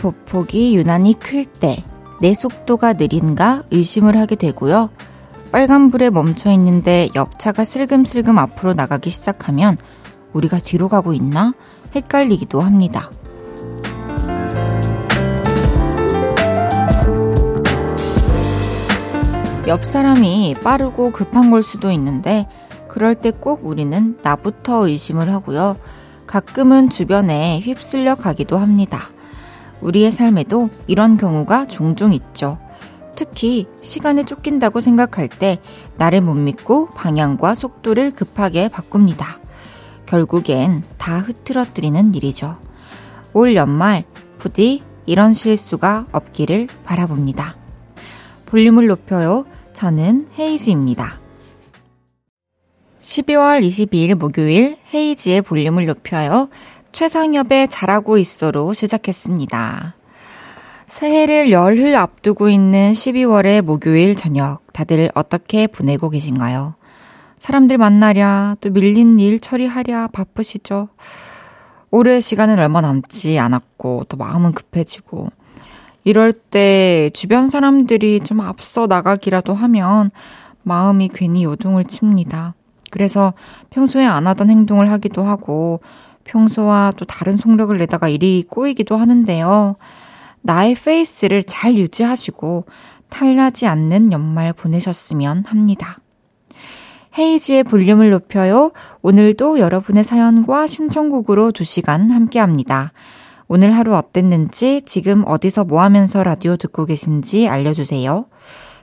보폭이 유난히 클 때 내 속도가 느린가 의심을 하게 되고요. 빨간불에 멈춰 있는데 옆차가 슬금슬금 앞으로 나가기 시작하면 우리가 뒤로 가고 있나 헷갈리기도 합니다. 옆 사람이 빠르고 급한 걸 수도 있는데 그럴 때 꼭 우리는 나부터 의심을 하고요. 가끔은 주변에 휩쓸려 가기도 합니다. 우리의 삶에도 이런 경우가 종종 있죠. 특히 시간에 쫓긴다고 생각할 때 나를 못 믿고 방향과 속도를 급하게 바꿉니다. 결국엔 다 흐트러뜨리는 일이죠. 올 연말 부디 이런 실수가 없기를 바라봅니다. 볼륨을 높여요. 저는 헤이즈입니다. 12월 22일 목요일 헤이지의 볼륨을 높여요. 최상엽의 잘하고 있어로 시작했습니다. 새해를 열흘 앞두고 있는 12월의 목요일 저녁, 다들 어떻게 보내고 계신가요? 사람들 만나랴, 또 밀린 일 처리하랴 바쁘시죠? 올해 시간은 얼마 남지 않았고, 또 마음은 급해지고, 이럴 때 주변 사람들이 좀 앞서 나가기라도 하면 마음이 괜히 요동을 칩니다. 그래서 평소에 안 하던 행동을 하기도 하고 평소와 또 다른 속력을 내다가 일이 꼬이기도 하는데요. 나의 페이스를 잘 유지하시고 탈나지 않는 연말 보내셨으면 합니다. 헤이지의 볼륨을 높여요. 오늘도 여러분의 사연과 신청곡으로 2시간 함께 합니다. 오늘 하루 어땠는지, 지금 어디서 뭐 하면서 라디오 듣고 계신지 알려주세요.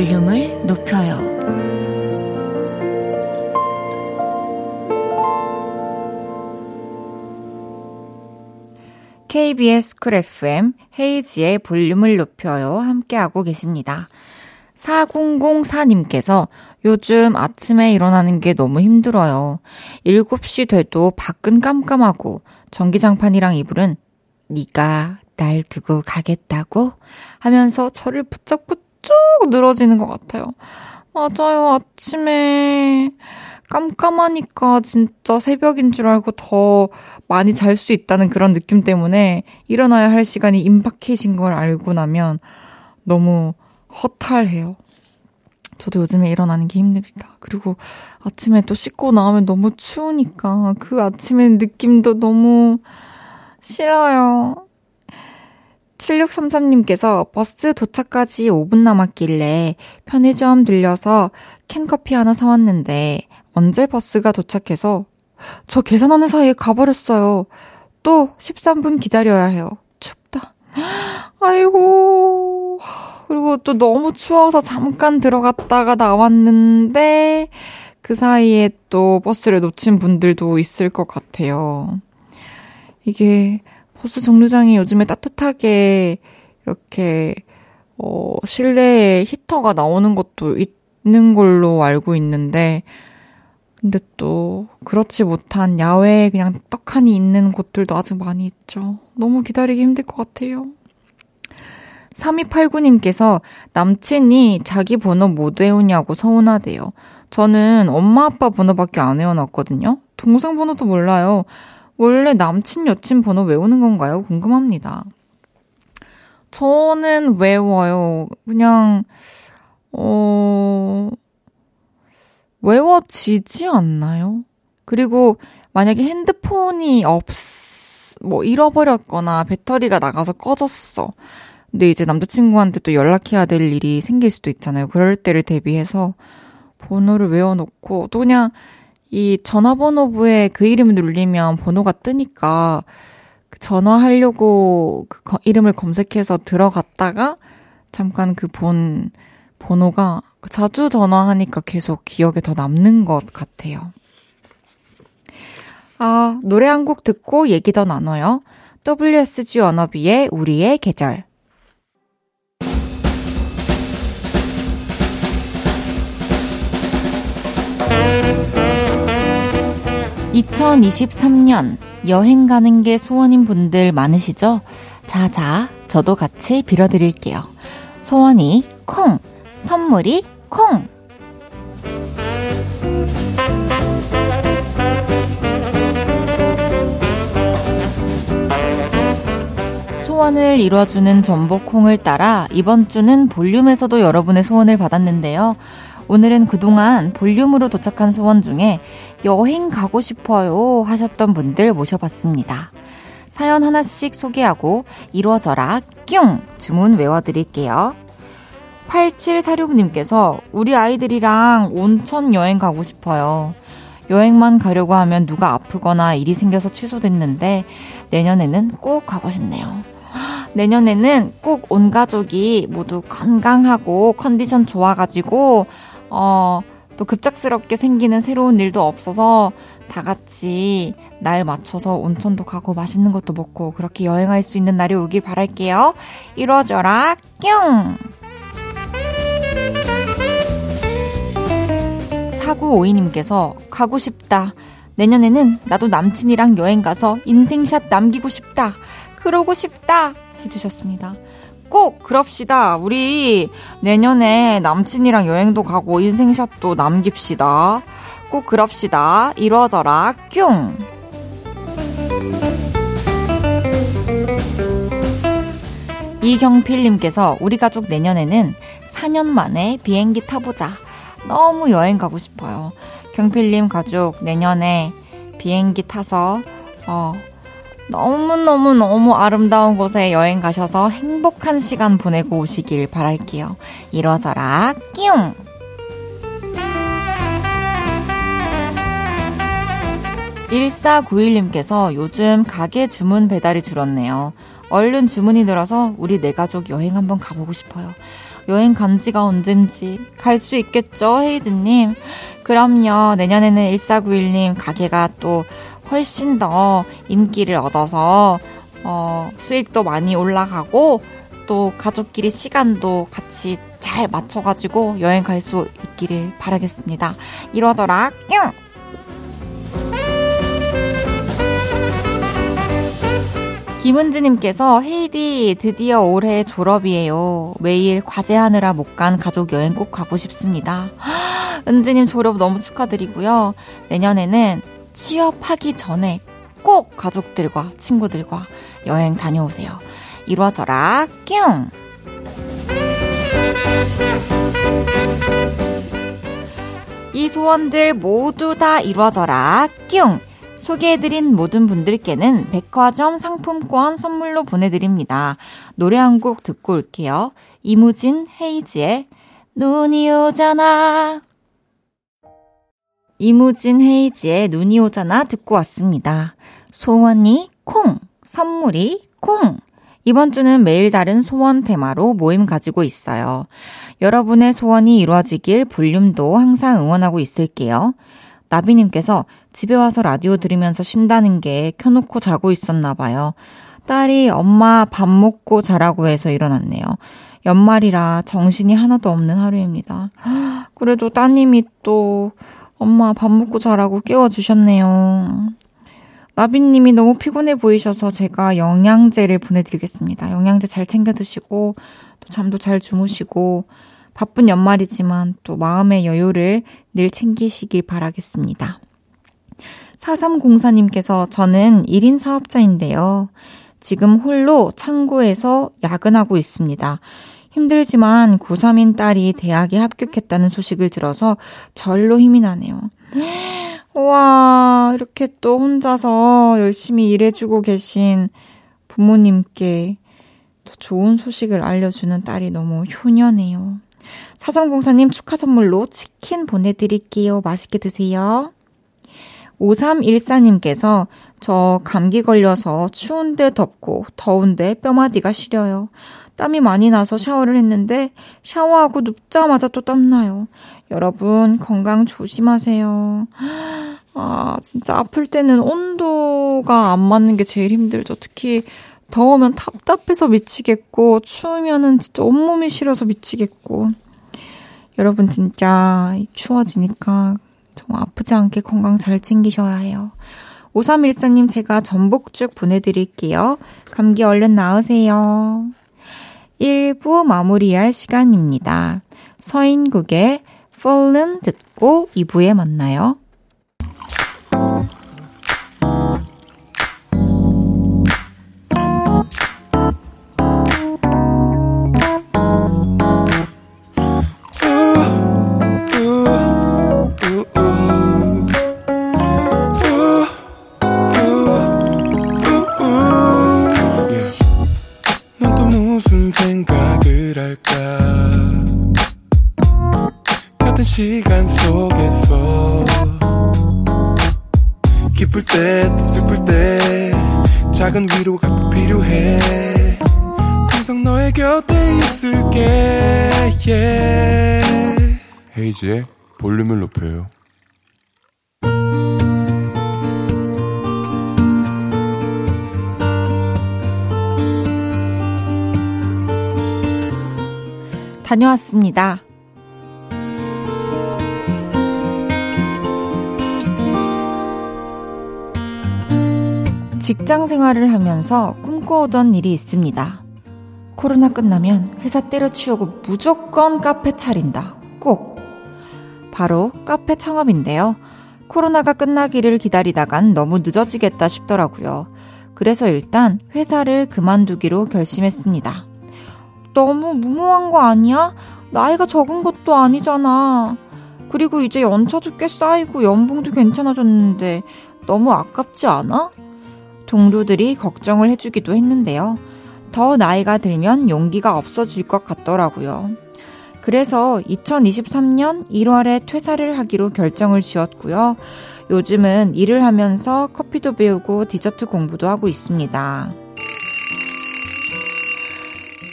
볼륨을 높여요. KBS 쿨 FM 헤이지의 볼륨을 높여요. 함께하고 계십니다. 4004님께서 요즘 아침에 일어나는 게 너무 힘들어요. 7시 돼도 밖은 깜깜하고 전기장판이랑 이불은 네가 날 두고 가겠다고 하면서 저를 붙잡고 쭉 늘어지는 것 같아요. 맞아요. 아침에 깜깜하니까 진짜 새벽인 줄 알고 더 많이 잘 수 있다는 그런 느낌 때문에 일어나야 할 시간이 임박해진 걸 알고 나면 너무 허탈해요. 저도 요즘에 일어나는 게 힘듭니다. 그리고 아침에 또 씻고 나오면 너무 추우니까 그 아침의 느낌도 너무 싫어요. 7633님께서 버스 도착까지 5분 남았길래 편의점 들려서 캔커피 하나 사왔는데 언제 버스가 도착해서 저 계산하는 사이에 가버렸어요. 또 13분 기다려야 해요. 춥다. 아이고. 그리고 또 너무 추워서 잠깐 들어갔다가 나왔는데 그 사이에 또 버스를 놓친 분들도 있을 것 같아요. 이게 버스 정류장이 요즘에 따뜻하게 이렇게 어, 실내에 히터가 나오는 것도 있는 걸로 알고 있는데, 근데 또 그렇지 못한 야외에 그냥 떡하니 있는 곳들도 아직 많이 있죠. 너무 기다리기 힘들 것 같아요. 3289님께서 남친이 자기 번호 못 외우냐고 서운하대요. 저는 엄마 아빠 번호밖에 안 외워놨거든요. 동생 번호도 몰라요. 원래 남친 여친 번호 외우는 건가요? 궁금합니다. 저는 외워요. 그냥, 어, 외워지지 않나요? 그리고 만약에 핸드폰이 없, 뭐 잃어버렸거나 배터리가 나가서 꺼졌어. 근데 이제 남자친구한테 또 연락해야 될 일이 생길 수도 있잖아요. 그럴 때를 대비해서 번호를 외워놓고 또 그냥 이 전화번호부에 그 이름을 누르면 번호가 뜨니까 그 전화하려고 그 이름을 검색해서 들어갔다가 잠깐 그 본 번호가 자주 전화하니까 계속 기억에 더 남는 것 같아요. 아, 노래 한 곡 듣고 얘기 더 나눠요. WSG 워너비의 우리의 계절. 2023년 여행 가는 게 소원인 분들 많으시죠? 자자, 저도 같이 빌어드릴게요. 소원이 콩, 선물이 콩! 소원을 이뤄주는 전복콩을 따라 이번 주는 볼륨에서도 여러분의 소원을 받았는데요. 오늘은 그동안 볼륨으로 도착한 소원 중에 여행 가고 싶어요 하셨던 분들 모셔봤습니다. 사연 하나씩 소개하고 이루어져라 뀨 주문 외워드릴게요. 8746님께서 우리 아이들이랑 온천 여행 가고 싶어요. 여행만 가려고 하면 누가 아프거나 일이 생겨서 취소됐는데 내년에는 꼭 가고 싶네요. 내년에는 꼭 온 가족이 모두 건강하고 컨디션 좋아가지고 어, 또 급작스럽게 생기는 새로운 일도 없어서 다 같이 날 맞춰서 온천도 가고 맛있는 것도 먹고 그렇게 여행할 수 있는 날이 오길 바랄게요. 이루어져라, 뿅! 4952님께서 가고 싶다. 내년에는 나도 남친이랑 여행 가서 인생샷 남기고 싶다. 그러고 싶다. 해주셨습니다. 꼭 그럽시다. 우리 내년에 남친이랑 여행도 가고 인생샷도 남깁시다. 꼭 그럽시다. 이루어져라. 뀨! 이경필님께서 우리 가족 내년에는 4년 만에 비행기 타보자. 너무 여행 가고 싶어요. 경필님 가족 내년에 비행기 타서 어, 너무너무너무 아름다운 곳에 여행 가셔서 행복한 시간 보내고 오시길 바랄게요. 이뤄져라, 끼용! (1491님께서) 요즘 가게 주문 배달이 줄었네요. 얼른 주문이 늘어서 우리 네 가족 여행 한번 가보고 싶어요. 여행 간 지가 언젠지 갈 수 있겠죠, 헤이즈님? 그럼요. 내년에는 1491님 가게가 또 훨씬 더 인기를 얻어서 어, 수익도 많이 올라가고 또 가족끼리 시간도 같이 잘 맞춰가지고 여행 갈 수 있기를 바라겠습니다. 이뤄져라 뿅! 김은지님께서 헤이디 드디어 올해 졸업이에요. 매일 과제하느라 못 간 가족 여행 꼭 가고 싶습니다. 은지님 졸업 너무 축하드리고요. 내년에는 취업하기 전에 꼭 가족들과 친구들과 여행 다녀오세요. 이루어져라, 뀨! 이 소원들 모두 다 이루어져라, 뀨! 소개해드린 모든 분들께는 백화점 상품권 선물로 보내드립니다. 노래 한 곡 듣고 올게요. 이무진 헤이즈의 눈이 오잖아. 이무진 헤이지의 눈이 오잖아 듣고 왔습니다. 소원이 콩, 선물이 콩. 이번 주는 매일 다른 소원 테마로 모임 가지고 있어요. 여러분의 소원이 이루어지길 볼륨도 항상 응원하고 있을게요. 나비님께서 집에 와서 라디오 들으면서 쉰다는 게 켜놓고 자고 있었나 봐요. 딸이 엄마 밥 먹고 자라고 해서 일어났네요. 연말이라 정신이 하나도 없는 하루입니다. 그래도 따님이 또 엄마 밥 먹고 자라고 깨워주셨네요. 나비님이 너무 피곤해 보이셔서 제가 영양제를 보내드리겠습니다. 영양제 잘 챙겨 드시고, 또 잠도 잘 주무시고, 바쁜 연말이지만 또 마음의 여유를 늘 챙기시길 바라겠습니다. 4304님께서 저는 1인 사업자인데요. 지금 홀로 창고에서 야근하고 있습니다. 힘들지만 고3인 딸이 대학에 합격했다는 소식을 들어서 절로 힘이 나네요. 와, 이렇게 또 혼자서 열심히 일해주고 계신 부모님께 더 좋은 소식을 알려주는 딸이 너무 효녀네요. 사성공사님 축하 선물로 치킨 보내드릴게요. 맛있게 드세요. 5314님께서 저 감기 걸려서 추운데 덥고 더운데 뼈마디가 시려요. 땀이 많이 나서 샤워를 했는데 샤워하고 눕자마자 또 땀나요. 여러분 건강 조심하세요. 아, 진짜 아플 때는 온도가 안 맞는 게 제일 힘들죠. 특히 더우면 답답해서 미치겠고 추우면은 진짜 온몸이 싫어서 미치겠고 여러분 진짜 추워지니까 정말 아프지 않게 건강 잘 챙기셔야 해요. 5314님 제가 전복죽 보내드릴게요. 감기 얼른 나으세요. 1부 마무리할 시간입니다. 서인국의 Fallen 듣고 2부에 만나요. 헤이지의 볼륨을 높여요. 다녀왔습니다. 직장 생활을 하면서 꿈꿔오던 일이 있습니다. 코로나 끝나면 회사 때려치우고 무조건 카페 차린다. 꼭. 바로 카페 창업인데요. 코로나가 끝나기를 기다리다간 너무 늦어지겠다 싶더라고요. 그래서 일단 회사를 그만두기로 결심했습니다. 너무 무모한 거 아니야? 나이가 적은 것도 아니잖아. 그리고 이제 연차도 꽤 쌓이고 연봉도 괜찮아졌는데 너무 아깝지 않아? 동료들이 걱정을 해주기도 했는데요. 더 나이가 들면 용기가 없어질 것 같더라고요. 그래서 2023년 1월에 퇴사를 하기로 결정을 지었고요. 요즘은 일을 하면서 커피도 배우고 디저트 공부도 하고 있습니다.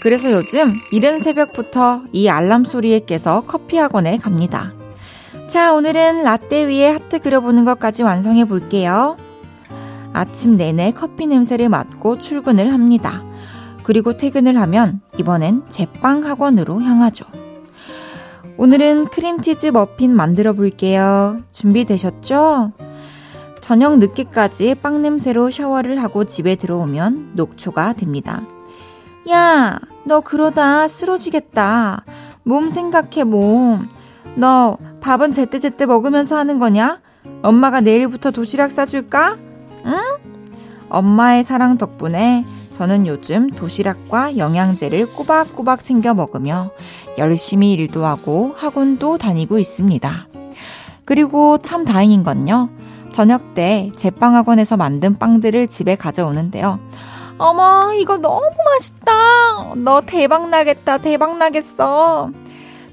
그래서 요즘 이른 새벽부터 이 알람 소리에 깨서 커피 학원에 갑니다. 자, 오늘은 라떼 위에 하트 그려보는 것까지 완성해 볼게요. 아침 내내 커피 냄새를 맡고 출근을 합니다. 그리고 퇴근을 하면 이번엔 제빵 학원으로 향하죠. 오늘은 크림치즈 머핀 만들어 볼게요. 준비되셨죠? 저녁 늦게까지 빵 냄새로 샤워를 하고 집에 들어오면 녹초가 됩니다. 야, 너 그러다 쓰러지겠다. 몸 생각해, 몸. 너 밥은 제때제때 먹으면서 하는 거냐? 엄마가 내일부터 도시락 싸줄까? 응? 엄마의 사랑 덕분에 저는 요즘 도시락과 영양제를 꼬박꼬박 챙겨 먹으며 열심히 일도 하고 학원도 다니고 있습니다. 그리고 참 다행인 건요. 저녁 때 제빵학원에서 만든 빵들을 집에 가져오는데요. 어머, 이거 너무 맛있다. 너 대박 나겠다. 대박 나겠어.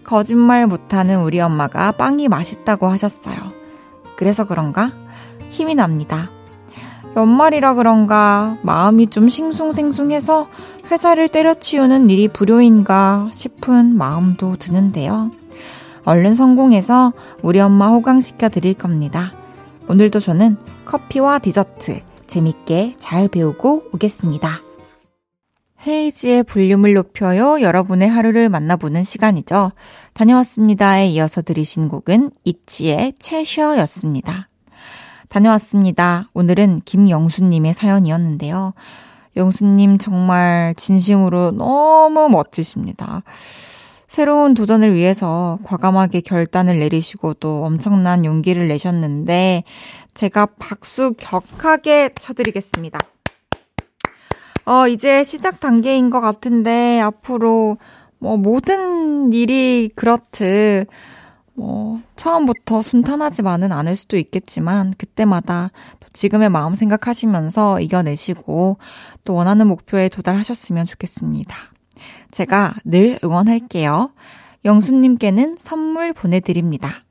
거짓말 못하는 우리 엄마가 빵이 맛있다고 하셨어요. 그래서 그런가? 힘이 납니다. 연말이라 그런가 마음이 좀 싱숭생숭해서 회사를 때려치우는 일이 불효인가 싶은 마음도 드는데요. 얼른 성공해서 우리 엄마 호강시켜 드릴 겁니다. 오늘도 저는 커피와 디저트 재밌게 잘 배우고 오겠습니다. 헤이지의 볼륨을 높여요. 여러분의 하루를 만나보는 시간이죠. 다녀왔습니다에 이어서 들으신 곡은 이치의 채셔였습니다. 다녀왔습니다. 오늘은 김영수님의 사연이었는데요. 영수님 정말 진심으로 너무 멋지십니다. 새로운 도전을 위해서 과감하게 결단을 내리시고 또 엄청난 용기를 내셨는데 제가 박수 격하게 쳐드리겠습니다. 어, 이제 시작 단계인 것 같은데 앞으로 뭐 모든 일이 그렇듯 뭐, 처음부터 순탄하지만은 않을 수도 있겠지만, 그때마다 또 지금의 마음 생각하시면서 이겨내시고, 또 원하는 목표에 도달하셨으면 좋겠습니다. 제가 늘 응원할게요. 영수님께는 선물 보내드립니다.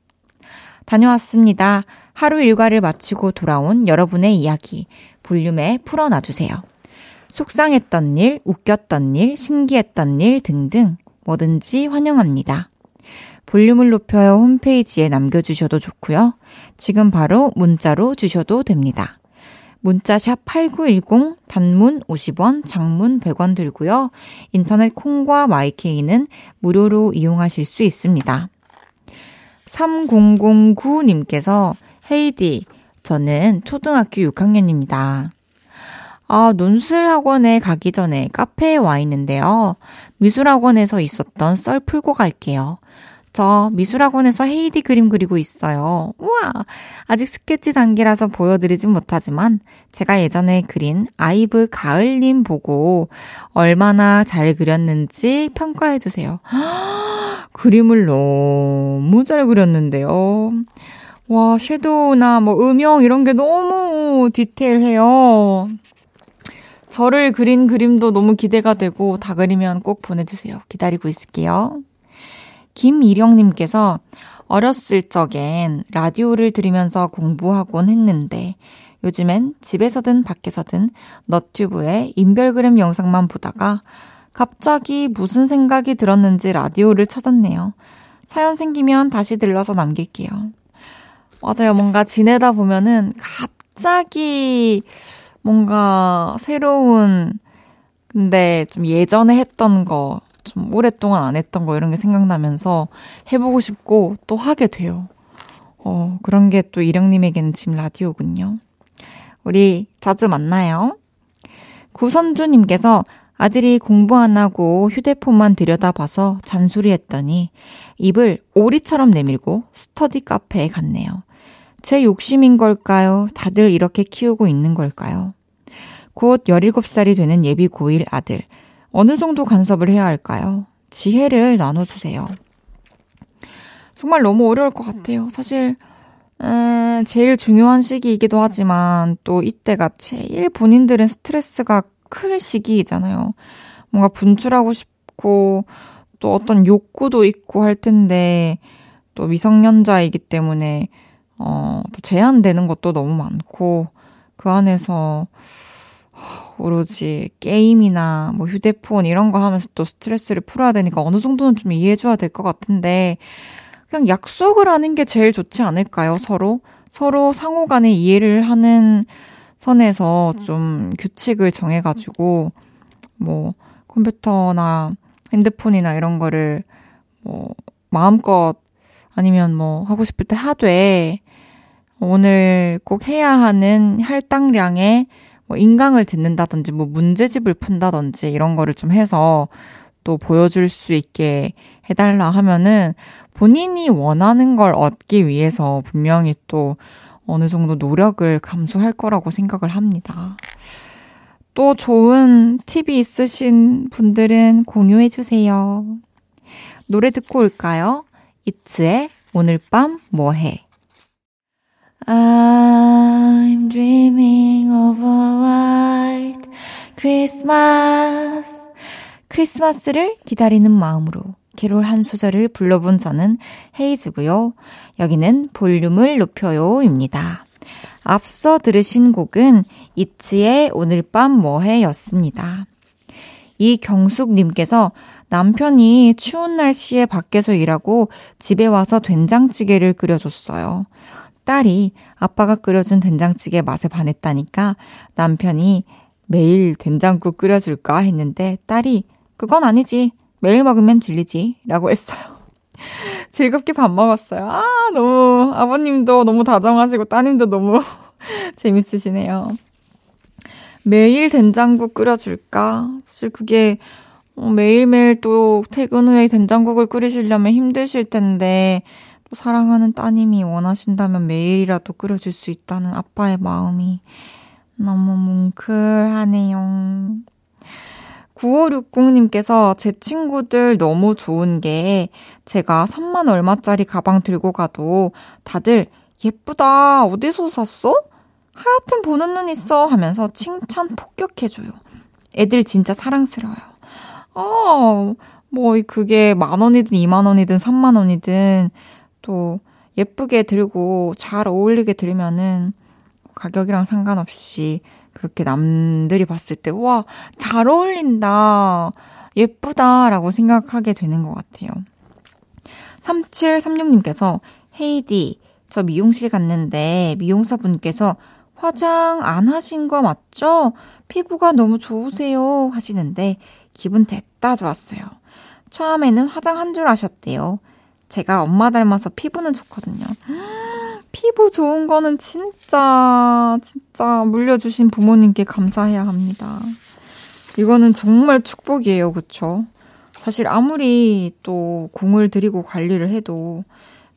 다녀왔습니다. 하루 일과를 마치고 돌아온 여러분의 이야기, 볼륨에 풀어놔주세요. 속상했던 일, 웃겼던 일, 신기했던 일 등등 뭐든지 환영합니다. 볼륨을 높여요 홈페이지에 남겨주셔도 좋고요. 지금 바로 문자로 주셔도 됩니다. 문자 샵 8910 단문 50원, 장문 100원 들고요. 인터넷 콩과 마이케이는 무료로 이용하실 수 있습니다. 3009님께서 헤이디, 저는 초등학교 6학년입니다. 아, 논술 학원에 가기 전에 카페에 와 있는데요. 미술 학원에서 있었던 썰 풀고 갈게요. 저 미술학원에서 헤이디 그림 그리고 있어요. 우와! 아직 스케치 단계라서 보여드리진 못하지만 제가 예전에 그린 아이브 가을님 보고 얼마나 잘 그렸는지 평가해주세요. 그림을 너무 잘 그렸는데요. 와, 섀도우나 뭐 음영 이런 게 너무 디테일해요. 저를 그린 그림도 너무 기대가 되고 다 그리면 꼭 보내주세요. 기다리고 있을게요. 김이령님께서 어렸을 적엔 라디오를 들으면서 공부하곤 했는데 요즘엔 집에서든 밖에서든 너튜브에 인별그램 영상만 보다가 갑자기 무슨 생각이 들었는지 라디오를 찾았네요. 사연 생기면 다시 들러서 남길게요. 맞아요. 뭔가 지내다 보면은 갑자기 뭔가 새로운 근데 좀 예전에 했던 거, 좀 오랫동안 안 했던 거 이런 게 생각나면서 해보고 싶고 또 하게 돼요. 어, 그런 게 또 이령님에게는 지금 라디오군요. 우리 자주 만나요. 구선주님께서 아들이 공부 안 하고 휴대폰만 들여다봐서 잔소리 했더니 입을 오리처럼 내밀고 스터디 카페에 갔네요. 제 욕심인 걸까요? 다들 이렇게 키우고 있는 걸까요? 곧 17살이 되는 예비 고1 아들. 어느 정도 간섭을 해야 할까요? 지혜를 나눠주세요. 정말 너무 어려울 것 같아요. 사실, 음, 제일 중요한 시기이기도 하지만 또 이때가 제일 본인들은 스트레스가 클 시기이잖아요. 뭔가 분출하고 싶고 또 어떤 욕구도 있고 할 텐데 또 미성년자이기 때문에 어, 또 제한되는 것도 너무 많고, 그 안에서, 오로지 게임이나 뭐 휴대폰 이런 거 하면서 또 스트레스를 풀어야 되니까 어느 정도는 좀 이해해줘야 될 것 같은데, 그냥 약속을 하는 게 제일 좋지 않을까요? 서로? 서로 상호 간에 이해를 하는 선에서 좀 규칙을 정해가지고, 뭐, 컴퓨터나 핸드폰이나 이런 거를 뭐, 마음껏 아니면 뭐 하고 싶을 때 하되 오늘 꼭 해야 하는 할당량의 뭐 인강을 듣는다든지 뭐 문제집을 푼다든지 이런 거를 좀 해서 또 보여줄 수 있게 해달라 하면은 본인이 원하는 걸 얻기 위해서 분명히 또 어느 정도 노력을 감수할 거라고 생각을 합니다. 또 좋은 팁이 있으신 분들은 공유해 주세요. 노래 듣고 올까요? 이츠의 오늘 밤 뭐해? I'm dreaming of a white Christmas. 크리스마스를 기다리는 마음으로 캐롤 한 소절을 불러본 저는 헤이즈고요. 여기는 볼륨을 높여요입니다. 앞서 들으신 곡은 이츠의 오늘 밤 뭐해 였습니다. 이경숙님께서 남편이 추운 날씨에 밖에서 일하고 집에 와서 된장찌개를 끓여줬어요. 딸이 아빠가 끓여준 된장찌개 맛에 반했다니까 남편이 매일 된장국 끓여줄까 했는데 딸이 그건 아니지. 매일 먹으면 질리지. 라고 했어요. 즐겁게 밥 먹었어요. 아, 너무, 아버님도 너무 다정하시고 따님도 너무 재밌으시네요. 매일 된장국 끓여줄까? 사실 그게 어, 매일매일 또 퇴근 후에 된장국을 끓이시려면 힘드실 텐데, 또 사랑하는 따님이 원하신다면 매일이라도 끓여줄 수 있다는 아빠의 마음이 너무 뭉클하네요. 9560님께서 제 친구들 너무 좋은 게 제가 3만 얼마짜리 가방 들고 가도 다들 예쁘다, 어디서 샀어? 하여튼 보는 눈 있어 하면서 칭찬 폭격해줘요. 애들 진짜 사랑스러워요. 어, 뭐, 그게 만 원이든 이만 원이든 삼만 원이든 또 예쁘게 들고 잘 어울리게 들으면은 가격이랑 상관없이 그렇게 남들이 봤을 때, 와, 잘 어울린다. 예쁘다라고 생각하게 되는 것 같아요. 3736님께서 헤이디, 저 미용실 갔는데 미용사분께서 화장 안 하신 거 맞죠? 피부가 너무 좋으세요 하시는데 기분 됐다 좋았어요. 처음에는 화장 한 줄 아셨대요. 제가 엄마 닮아서 피부는 좋거든요. 피부 좋은 거는 진짜, 진짜 물려주신 부모님께 감사해야 합니다. 이거는 정말 축복이에요, 그쵸? 사실 아무리 또 공을 들이고 관리를 해도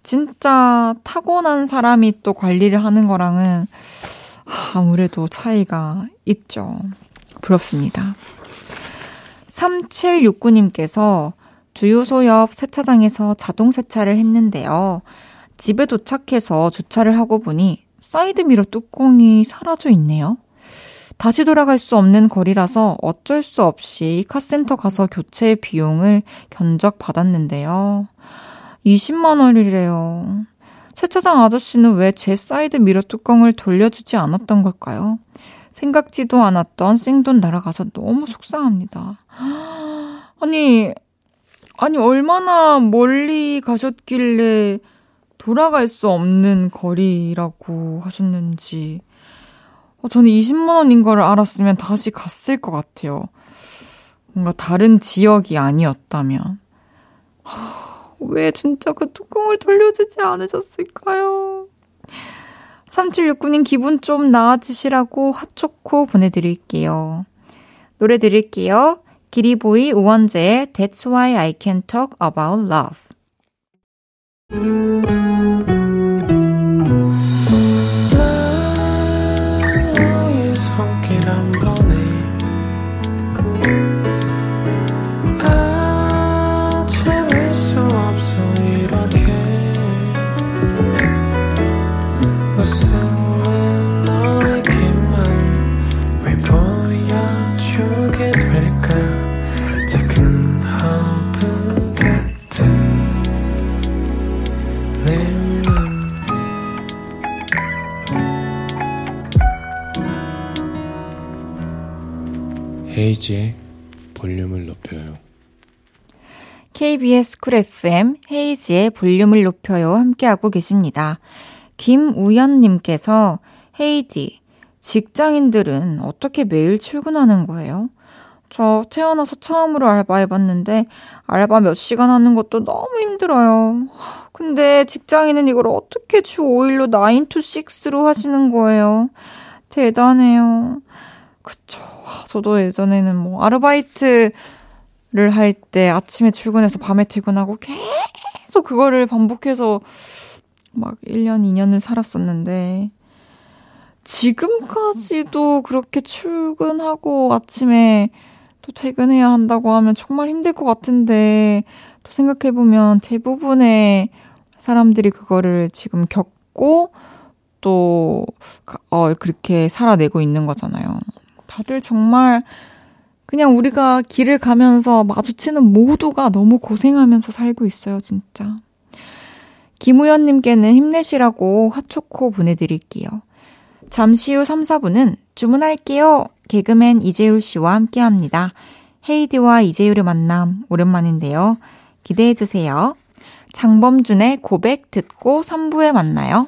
진짜 타고난 사람이 또 관리를 하는 거랑은 아무래도 차이가 있죠. 부럽습니다. 3769님께서 주유소 옆 세차장에서 자동 세차를 했는데요. 집에 도착해서 주차를 하고 보니 사이드미러 뚜껑이 사라져 있네요. 다시 돌아갈 수 없는 거리라서 어쩔 수 없이 카센터 가서 교체 비용을 견적 받았는데요. 20만 원이래요. 세차장 아저씨는 왜 제 사이드 미러 뚜껑을 돌려주지 않았던 걸까요? 생각지도 않았던 생돈 날아가서 너무 속상합니다. 아니, 아니, 얼마나 멀리 가셨길래 돌아갈 수 없는 거리라고 하셨는지. 어, 저는 20만원인 걸 알았으면 다시 갔을 것 같아요. 뭔가 다른 지역이 아니었다면. 하, 왜 진짜 그 뚜껑을 돌려주지 않으셨을까요? 3769님 기분 좀 나아지시라고 핫초코 보내드릴게요. 노래 드릴게요. 기리보이 우원재의 That's Why I Can Talk About Love. 헤이지의 볼륨을 높여요. KBS 쿨 FM 헤이지의 볼륨을 높여요 함께하고 계십니다. 김우연님께서 헤이디 직장인들은 어떻게 매일 출근하는 거예요? 저 태어나서 처음으로 알바해봤는데 알바 몇 시간 하는 것도 너무 힘들어요. 근데 직장인은 이걸 어떻게 주 5일로 9 to 6로 하시는 거예요? 대단해요. 그쵸. 저도 예전에는 뭐 아르바이트를 할 때 아침에 출근해서 밤에 퇴근하고 계속 그거를 반복해서 막 1년, 2년을 살았었는데 지금까지도 그렇게 출근하고 아침에 또 퇴근해야 한다고 하면 정말 힘들 것 같은데 또 생각해보면 대부분의 사람들이 그거를 지금 겪고 또, 어, 그렇게 살아내고 있는 거잖아요. 다들 정말 그냥 우리가 길을 가면서 마주치는 모두가 너무 고생하면서 살고 있어요, 진짜. 김우현님께는 힘내시라고 핫초코 보내드릴게요. 잠시 후 3, 4분은 주문할게요. 개그맨 이재율 씨와 함께 합니다. 헤이디와 이재율의 만남, 오랜만인데요. 기대해주세요. 장범준의 고백 듣고 3부에 만나요.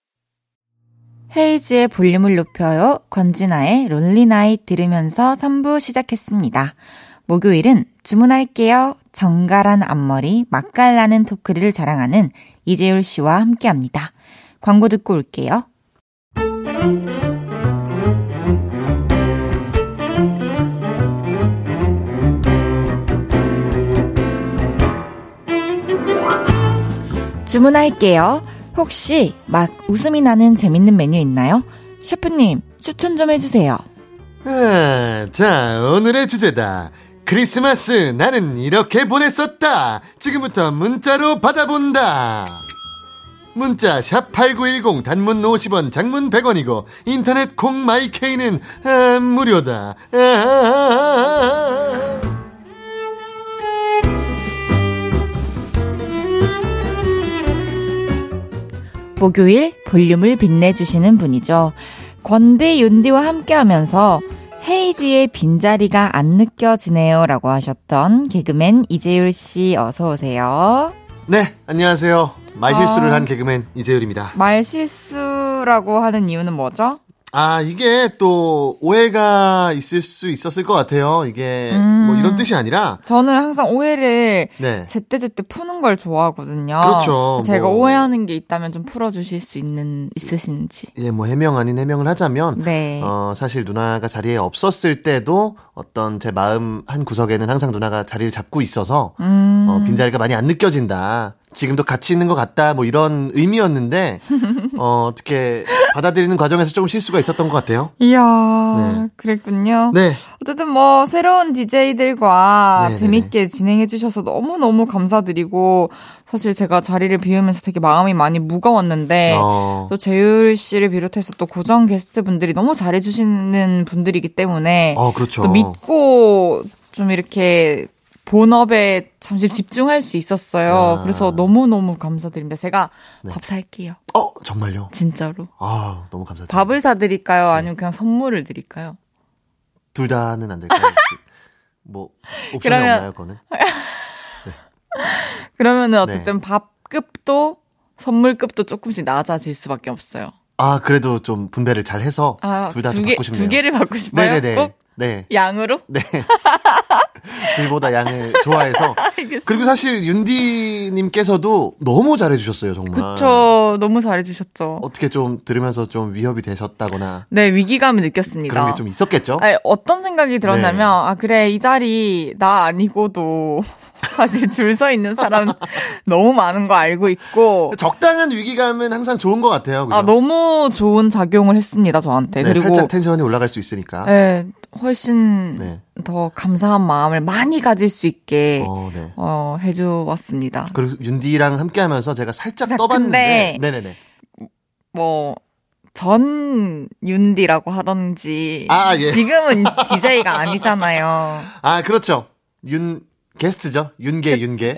헤이즈의 볼륨을 높여요. 권진아의 론리나잇 들으면서 3부 시작했습니다. 목요일은 주문할게요. 정갈한 앞머리, 맛깔나는 토크를 자랑하는 이재율 씨와 함께 합니다. 광고 듣고 올게요. 주문할게요. 혹시 막 웃음이 나는 재밌는 메뉴 있나요? 셰프님, 추천 좀 해주세요. 아, 자, 오늘의 주제다. 크리스마스 나는 이렇게 보냈었다. 지금부터 문자로 받아본다. 문자 샵8910 단문 50원 장문 100원이고 인터넷 콩 마이케이는 아, 무료다. 아, 목요일 볼륨을 빛내주시는 분이죠. 권대 윤디와 함께 하면서 헤이드의 빈자리가 안 느껴지네요 라고 하셨던 개그맨 이재율 씨 어서오세요. 네, 안녕하세요. 말실수를 아. 한 개그맨 이재율입니다. 말실수라고 하는 이유는 뭐죠? 아, 이게 또 오해가 있을 수 있었을 것 같아요. 이게 뭐 이런 뜻이 아니라 저는 항상 오해를 네. 제때제때 푸는 걸 좋아하거든요. 그렇죠. 제가 뭐. 오해하는 게 있다면 좀 풀어 주실 수 있는, 있으신지. 예, 뭐 해명 아닌 해명을 하자면 네. 어, 사실 누나가 자리에 없었을 때도 어떤 제 마음 한 구석에는 항상 누나가 자리를 잡고 있어서 음. 어, 빈자리가 많이 안 느껴진다. 지금도 같이 있는 것 같다. 뭐 이런 의미였는데 어, 어떻게 받아들이는 과정에서 조금 실수가 있었던 것 같아요. 이야, 네. 그랬군요. 네. 어쨌든 뭐 새로운 DJ들과 네네네. 재밌게 진행해 주셔서 너무너무 감사드리고 사실 제가 자리를 비우면서 되게 마음이 많이 무거웠는데 어, 또 재율 씨를 비롯해서 또 고정 게스트 분들이 너무 잘해 주시는 분들이기 때문에 어, 그렇죠. 또 믿고 좀 이렇게 본업에 잠시 집중할 수 있었어요. 아. 그래서 너무너무 감사드립니다. 제가 네. 밥 살게요. 어, 정말요. 진짜로. 아, 너무 감사드립니다. 밥을 사드릴까요? 네. 아니면 그냥 선물을 드릴까요? 둘 다는 안 될까요? 뭐 옵션이 그러면- 없나요, 그거는? 그러면은 네. 어쨌든 밥급도 선물급도 조금씩 낮아질 수밖에 없어요. 아, 그래도 좀 분배를 잘 해서 아, 둘다두좀 개, 받고 싶네요. 두 개를 받고 싶어요? 네네네. 꼭 네. 양으로? 네. 둘보다 양을 좋아해서. 알겠습니다. 그리고 사실 윤디님께서도 너무 잘해주셨어요, 정말. 그쵸. 너무 잘해주셨죠. 어떻게 좀 들으면서 좀 위협이 되셨다거나 네, 위기감을 느꼈습니다. 그런 게 좀 있었겠죠? 아니, 어떤 생각이 들었냐면, 네. 아, 그래, 이 자리, 나 아니고도, 사실 줄 서 있는 사람 너무 많은 거 알고 있고, 적당한 위기감은 항상 좋은 것 같아요. 그죠? 아, 너무 좋은 작용을 했습니다, 저한테. 네, 그리고, 살짝 텐션이 올라갈 수 있으니까. 네, 훨씬 네. 더 감사한 마음을 많이 가질 수 있게, 어, 네. 어, 해주었습니다. 그리고 윤디랑 함께 하면서 제가 살짝 자, 떠봤는데. 네네네. 뭐, 전 윤디라고 하던지, 아, 예. 지금은 DJ가 아니잖아요. 아, 그렇죠. 윤, 게스트죠. 윤계, 윤계.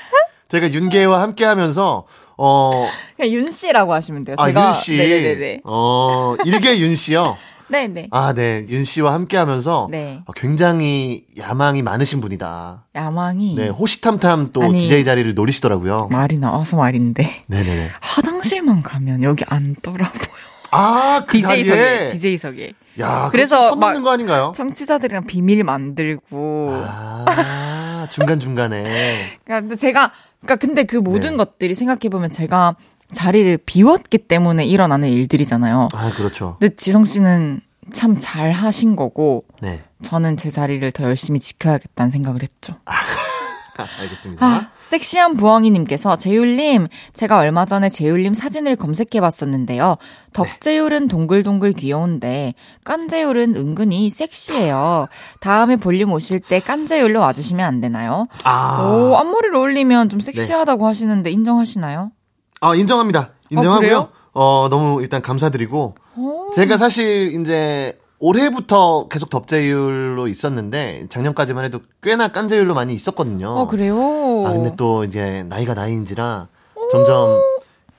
제가 윤계와 함께 하면서, 어, 그냥 윤 씨라고 하시면 돼요. 아, 제가, 윤 씨. 네네네. 어, 일개 윤 씨요. 네네. 아, 네. 윤 씨와 함께 하면서 네. 어, 굉장히 야망이 많으신 분이다. 야망이 네, 호시탐탐 또 아니. DJ 자리를 노리시더라고요. 말이 나와서 말인데 네네네. 화장실만 가면 여기 앉더라고요. 아, 그 DJ석에. DJ석에 야, 그래서 그래서 선 막- 넘는 거 아닌가요? 청취자들이랑 비밀 만들고. 아, 중간 중간에. 그러니까 근데 제가 그러니까 근데 그 모든 네. 것들이 생각해 보면 제가 자리를 비웠기 때문에 일어나는 일들이잖아요. 아, 그렇죠. 근데 지성 씨는 참 잘 하신 거고 네. 저는 제 자리를 더 열심히 지켜야겠다는 생각을 했죠. 아, 알겠습니다. 아, 섹시한 부엉이님께서 재율님, 제가 얼마 전에 재율님 사진을 검색해 봤었는데요. 덕재율은 동글동글 귀여운데, 깐재율은 은근히 섹시해요. 다음에 볼륨 오실 때 깐재율로 와주시면 안 되나요? 아, 오, 앞머리를 올리면 좀 섹시하다고 하시는데 인정하시나요? 아, 인정합니다. 인정하고요. 그래요? 어, 너무 일단 감사드리고. 오. 제가 사실 이제 올해부터 계속 덥제율로 있었는데 작년까지만 해도 꽤나 깐제율로 많이 있었거든요. 어, 그래요? 아, 근데 또 이제 나이가 나이인지라 점점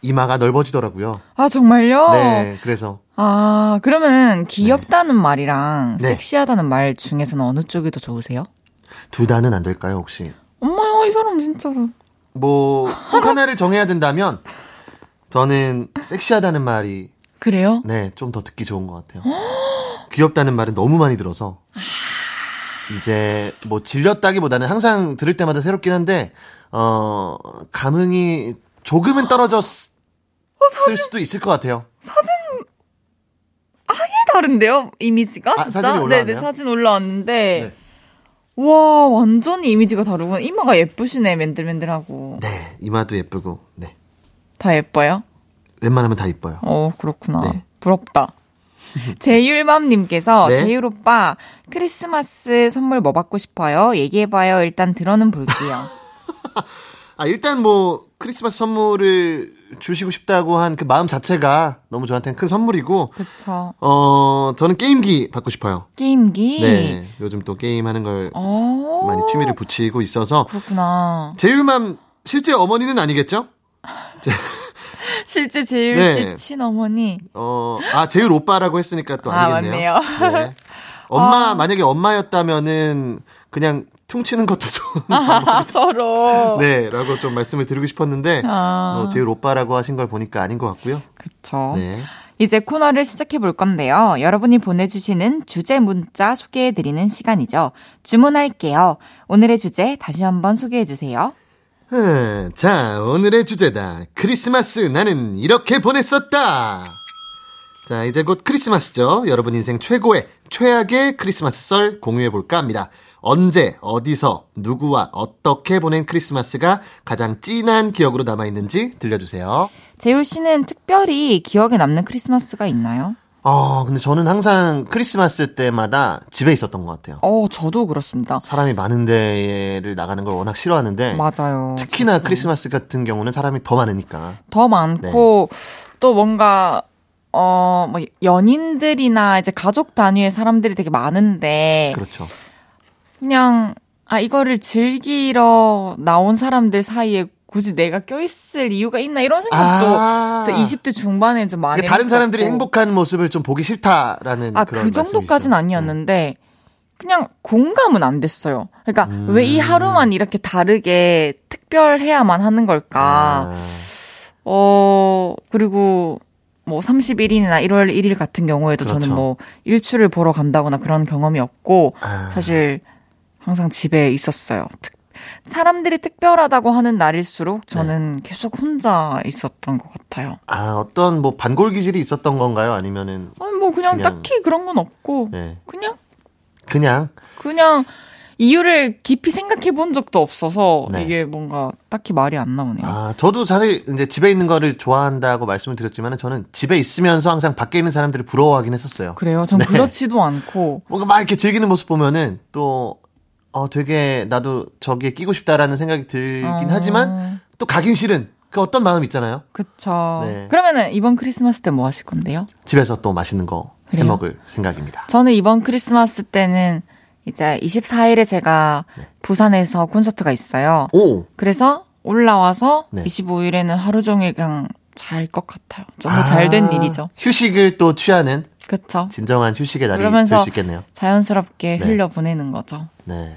이마가 넓어지더라고요. 아, 정말요? 네, 그래서 아, 그러면 귀엽다는 말이랑 네. 섹시하다는 말 중에서는 어느 쪽이 더 좋으세요? 두 단은 안 될까요, 혹시? 엄마야, 이 사람 진짜로. 뭐 꼭 하나를 정해야 된다면 저는 섹시하다는 말이 그래요? 네, 좀 더 듣기 좋은 것 같아요. 귀엽다는 말은 너무 많이 들어서 이제 뭐 질렸다기보다는 항상 들을 때마다 새롭긴 한데 어 감흥이 조금은 떨어졌을 수도 있을 것 같아요. 다른데요? 이미지가? 아, 진짜? 사진이 올라왔네요? 네네, 사진 올라왔는데. 네. 와, 완전히 이미지가 다르구나. 이마가 예쁘시네, 맨들맨들하고. 네, 이마도 예쁘고 네 다 예뻐요? 웬만하면 다 이뻐요. 어, 그렇구나. 네. 부럽다. 제율맘님께서 네. 제율 오빠 크리스마스 선물 뭐 받고 싶어요? 얘기해봐요. 일단 들어는 볼게요. 아, 일단 뭐, 크리스마스 선물을 주시고 싶다고 한 그 마음 자체가 너무 저한테는 큰 선물이고, 그쵸. 어, 저는 게임기 받고 싶어요. 게임기. 네. 요즘 또 게임 하는 걸 어. 많이 취미를 붙이고 있어서, 그렇구나. 제일맘, 실제 어머니는 아니겠죠? 실제 제율 네. 씨 친어머니. 어, 아, 제일 오빠라고 했으니까 또 아, 아니겠네요. 맞네요. 네. 엄마, 만약에 엄마였다면은, 그냥 퉁치는 것도 좋은 아, 서로. 네, 라고 좀 말씀을 드리고 싶었는데, 아. 어, 제일 오빠라고 하신 걸 보니까 아닌 것 같고요. 그쵸. 네. 이제 코너를 시작해 볼 건데요. 여러분이 보내주시는 주제 문자 소개해 드리는 시간이죠. 주문할게요. 오늘의 주제 다시 한번 소개해 주세요. 음, 자, 오늘의 주제다. 크리스마스 나는 이렇게 보냈었다. 자, 이제 곧 크리스마스죠. 여러분 인생 최고의, 최악의 크리스마스 썰 공유해 볼까 합니다. 언제, 어디서, 누구와 어떻게 보낸 크리스마스가 가장 찐한 기억으로 남아 있는지 들려주세요. 재율 씨는 특별히 기억에 남는 크리스마스가 있나요? 어, 근데 저는 항상 크리스마스 때마다 집에 있었던 것 같아요. 어, 저도 그렇습니다. 사람이 많은 데를 나가는 걸 워낙 싫어하는데, 맞아요. 특히나 크리스마스 같은 경우는 사람이 더 많으니까. 더 많고 또 뭔가 어, 뭐 연인들이나 이제 가족 단위의 사람들이 되게 많은데 그렇죠. 그냥 아 이거를 즐기러 나온 사람들 사이에 굳이 내가 껴있을 이유가 있나 이런 생각도 아. 그래서 20대 중반에 좀 많이 그러니까 다른 사람들이. 행복한 모습을 좀 보기 싫다라는 아, 그런 그 정도까지는. 아니었는데, 그냥 공감은 안 됐어요. 그러니까, 음. 왜이 하루만 이렇게 다르게 특별해야만 하는 걸까? 아, 어, 그리고, 뭐, 31일이나 1월 1일 같은 경우에도 그렇죠. 저는 뭐, 일출을 보러 간다거나 그런 경험이 없고, 아. 사실, 항상 집에 있었어요. 특- 사람들이 특별하다고 하는 날일수록 저는 계속 혼자 있었던 것 같아요. 아, 어떤 뭐 반골 기질이 있었던 건가요? 아니면은 아니, 뭐, 그냥, 그냥- 딱히 그런 건 없고, 네. 그냥, 그냥 그냥 이유를 깊이 생각해 본 적도 없어서 네. 이게 뭔가 딱히 말이 안 나오네요. 아, 저도 사실 이제 집에 있는 거를 좋아한다고 말씀을 드렸지만은 저는 집에 있으면서 항상 밖에 있는 사람들을 부러워하긴 했었어요. 그래요? 전 네. 그렇지도 않고 뭔가 막 이렇게 즐기는 모습 보면은 또 어, 되게 나도 저기에 끼고 싶다라는 생각이 들긴 어. 하지만 또 가긴 싫은 그 어떤 마음 있잖아요. 그쵸. 네. 그러면은 이번 크리스마스 때 뭐 하실 건데요? 집에서 또 맛있는 거 해? 먹을 생각입니다. 저는 이번 크리스마스 때는 이제 24일에 제가 네. 부산에서 콘서트가 있어요. 오, 그래서 올라와서 네. 25일에는 하루 종일 그냥 잘 것 같아요. 너무 잘된 아, 일이죠. 휴식을 또 취하는 그쵸. 진정한 휴식의 날이 될 수 있겠네요. 자연스럽게 네. 흘려 보내는 거죠. 네.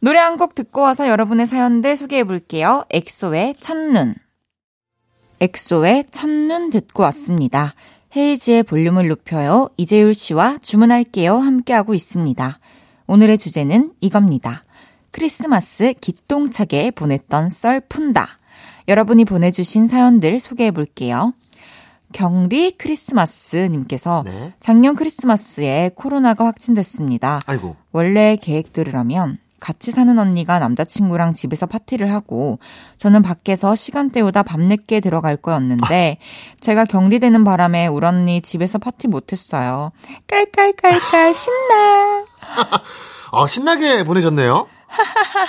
노래 한 곡 듣고 와서 여러분의 사연들 소개해 볼게요. 엑소의 첫눈. 엑소의 첫눈 듣고 왔습니다. 헤이지의 볼륨을 높여요. 이재율 씨와 주문할게요. 함께하고 있습니다. 오늘의 주제는 이겁니다. 크리스마스 기똥차게 보냈던 썰 푼다. 여러분이 보내주신 사연들 소개해 볼게요. 경리 크리스마스님께서 네. 작년 크리스마스에 코로나가 확진됐습니다. 아이고. 원래 계획대로라면 같이 사는 언니가 남자친구랑 집에서 파티를 하고 저는 밖에서 시간 때우다 밤늦게 들어갈 거였는데 제가 격리되는 바람에 울 언니 집에서 파티 못했어요. 깔깔깔깔 신나. 아, 신나게 보내셨네요.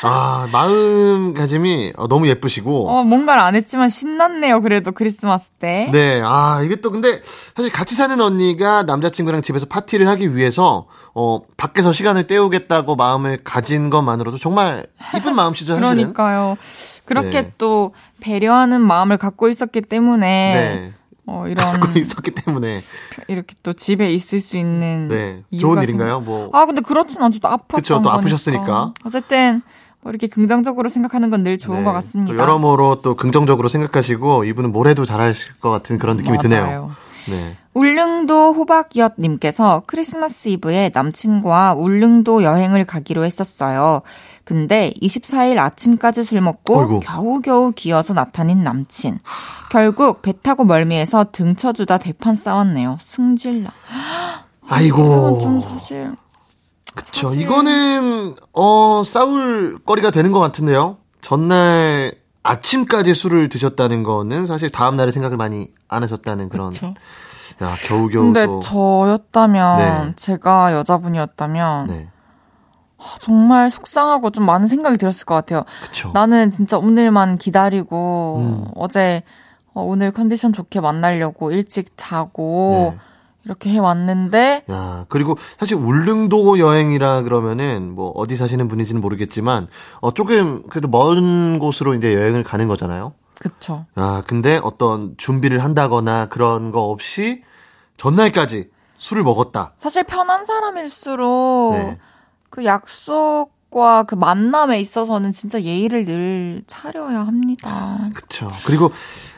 아, 마음가짐이 어, 너무 예쁘시고. 어 뭔가를 안 했지만 신났네요. 그래도 크리스마스 때. 네, 아, 이게 또 근데 사실 같이 사는 언니가 남자친구랑 집에서 파티를 하기 위해서 어, 밖에서 시간을 때우겠다고 마음을 가진 것만으로도 정말 이쁜 마음씨죠, 사실은. 그러니까요. 그렇게 네. 또 배려하는 마음을 갖고 있었기 때문에 네. 어, 이런 갖고 있었기 때문에. 이렇게 또 집에 있을 수 있는 네. 좋은 일인가요? 뭐. 아, 근데 그렇진 않죠. 또 아팠던 그쵸, 또 거니까. 아프셨으니까. 어쨌든 뭐 이렇게 긍정적으로 생각하는 건 늘 좋은 네, 것또 같습니다. 여러모로 또 긍정적으로 생각하시고 이분은 뭘 해도 잘하실 것 같은 그런 느낌이 드네요. 맞아요. 네. 울릉도 호박이엇님께서 크리스마스 이브에 남친과 울릉도 여행을 가기로 했었어요. 근데 24일 아침까지 술 먹고 어이구. 겨우겨우 기어서 나타낸 남친. 결국 배 타고 멀미해서 등 쳐주다 대판 싸웠네요. 승질나. 아이고. 이건 좀 사실 그쵸. 사실- 이거는, 어, 싸울 거리가 되는 것 같은데요. 전날 아침까지 술을 드셨다는 거는 사실 다음날에 생각을 많이 안 하셨다는 그런 그렇죠. 야, 겨우겨우 근데 또. 저였다면, 네. 제가 여자분이었다면, 네. 아, 정말 속상하고 좀 많은 생각이 들었을 것 같아요. 그쵸. 나는 진짜 오늘만 기다리고, 음. 어제, 어, 오늘 컨디션 좋게 만나려고 일찍 자고, 네. 이렇게 해 왔는데, 야, 그리고 사실 울릉도 여행이라 그러면은 뭐 어디 사시는 분인지는 모르겠지만 어 조금 그래도 먼 곳으로 이제 여행을 가는 거잖아요. 그쵸. 아, 근데 어떤 준비를 한다거나 그런 거 없이 전날까지 술을 먹었다. 사실 편한 사람일수록, 네. 그 약속과 그 만남에 있어서는 진짜 예의를 늘 차려야 합니다. 그쵸. 그리고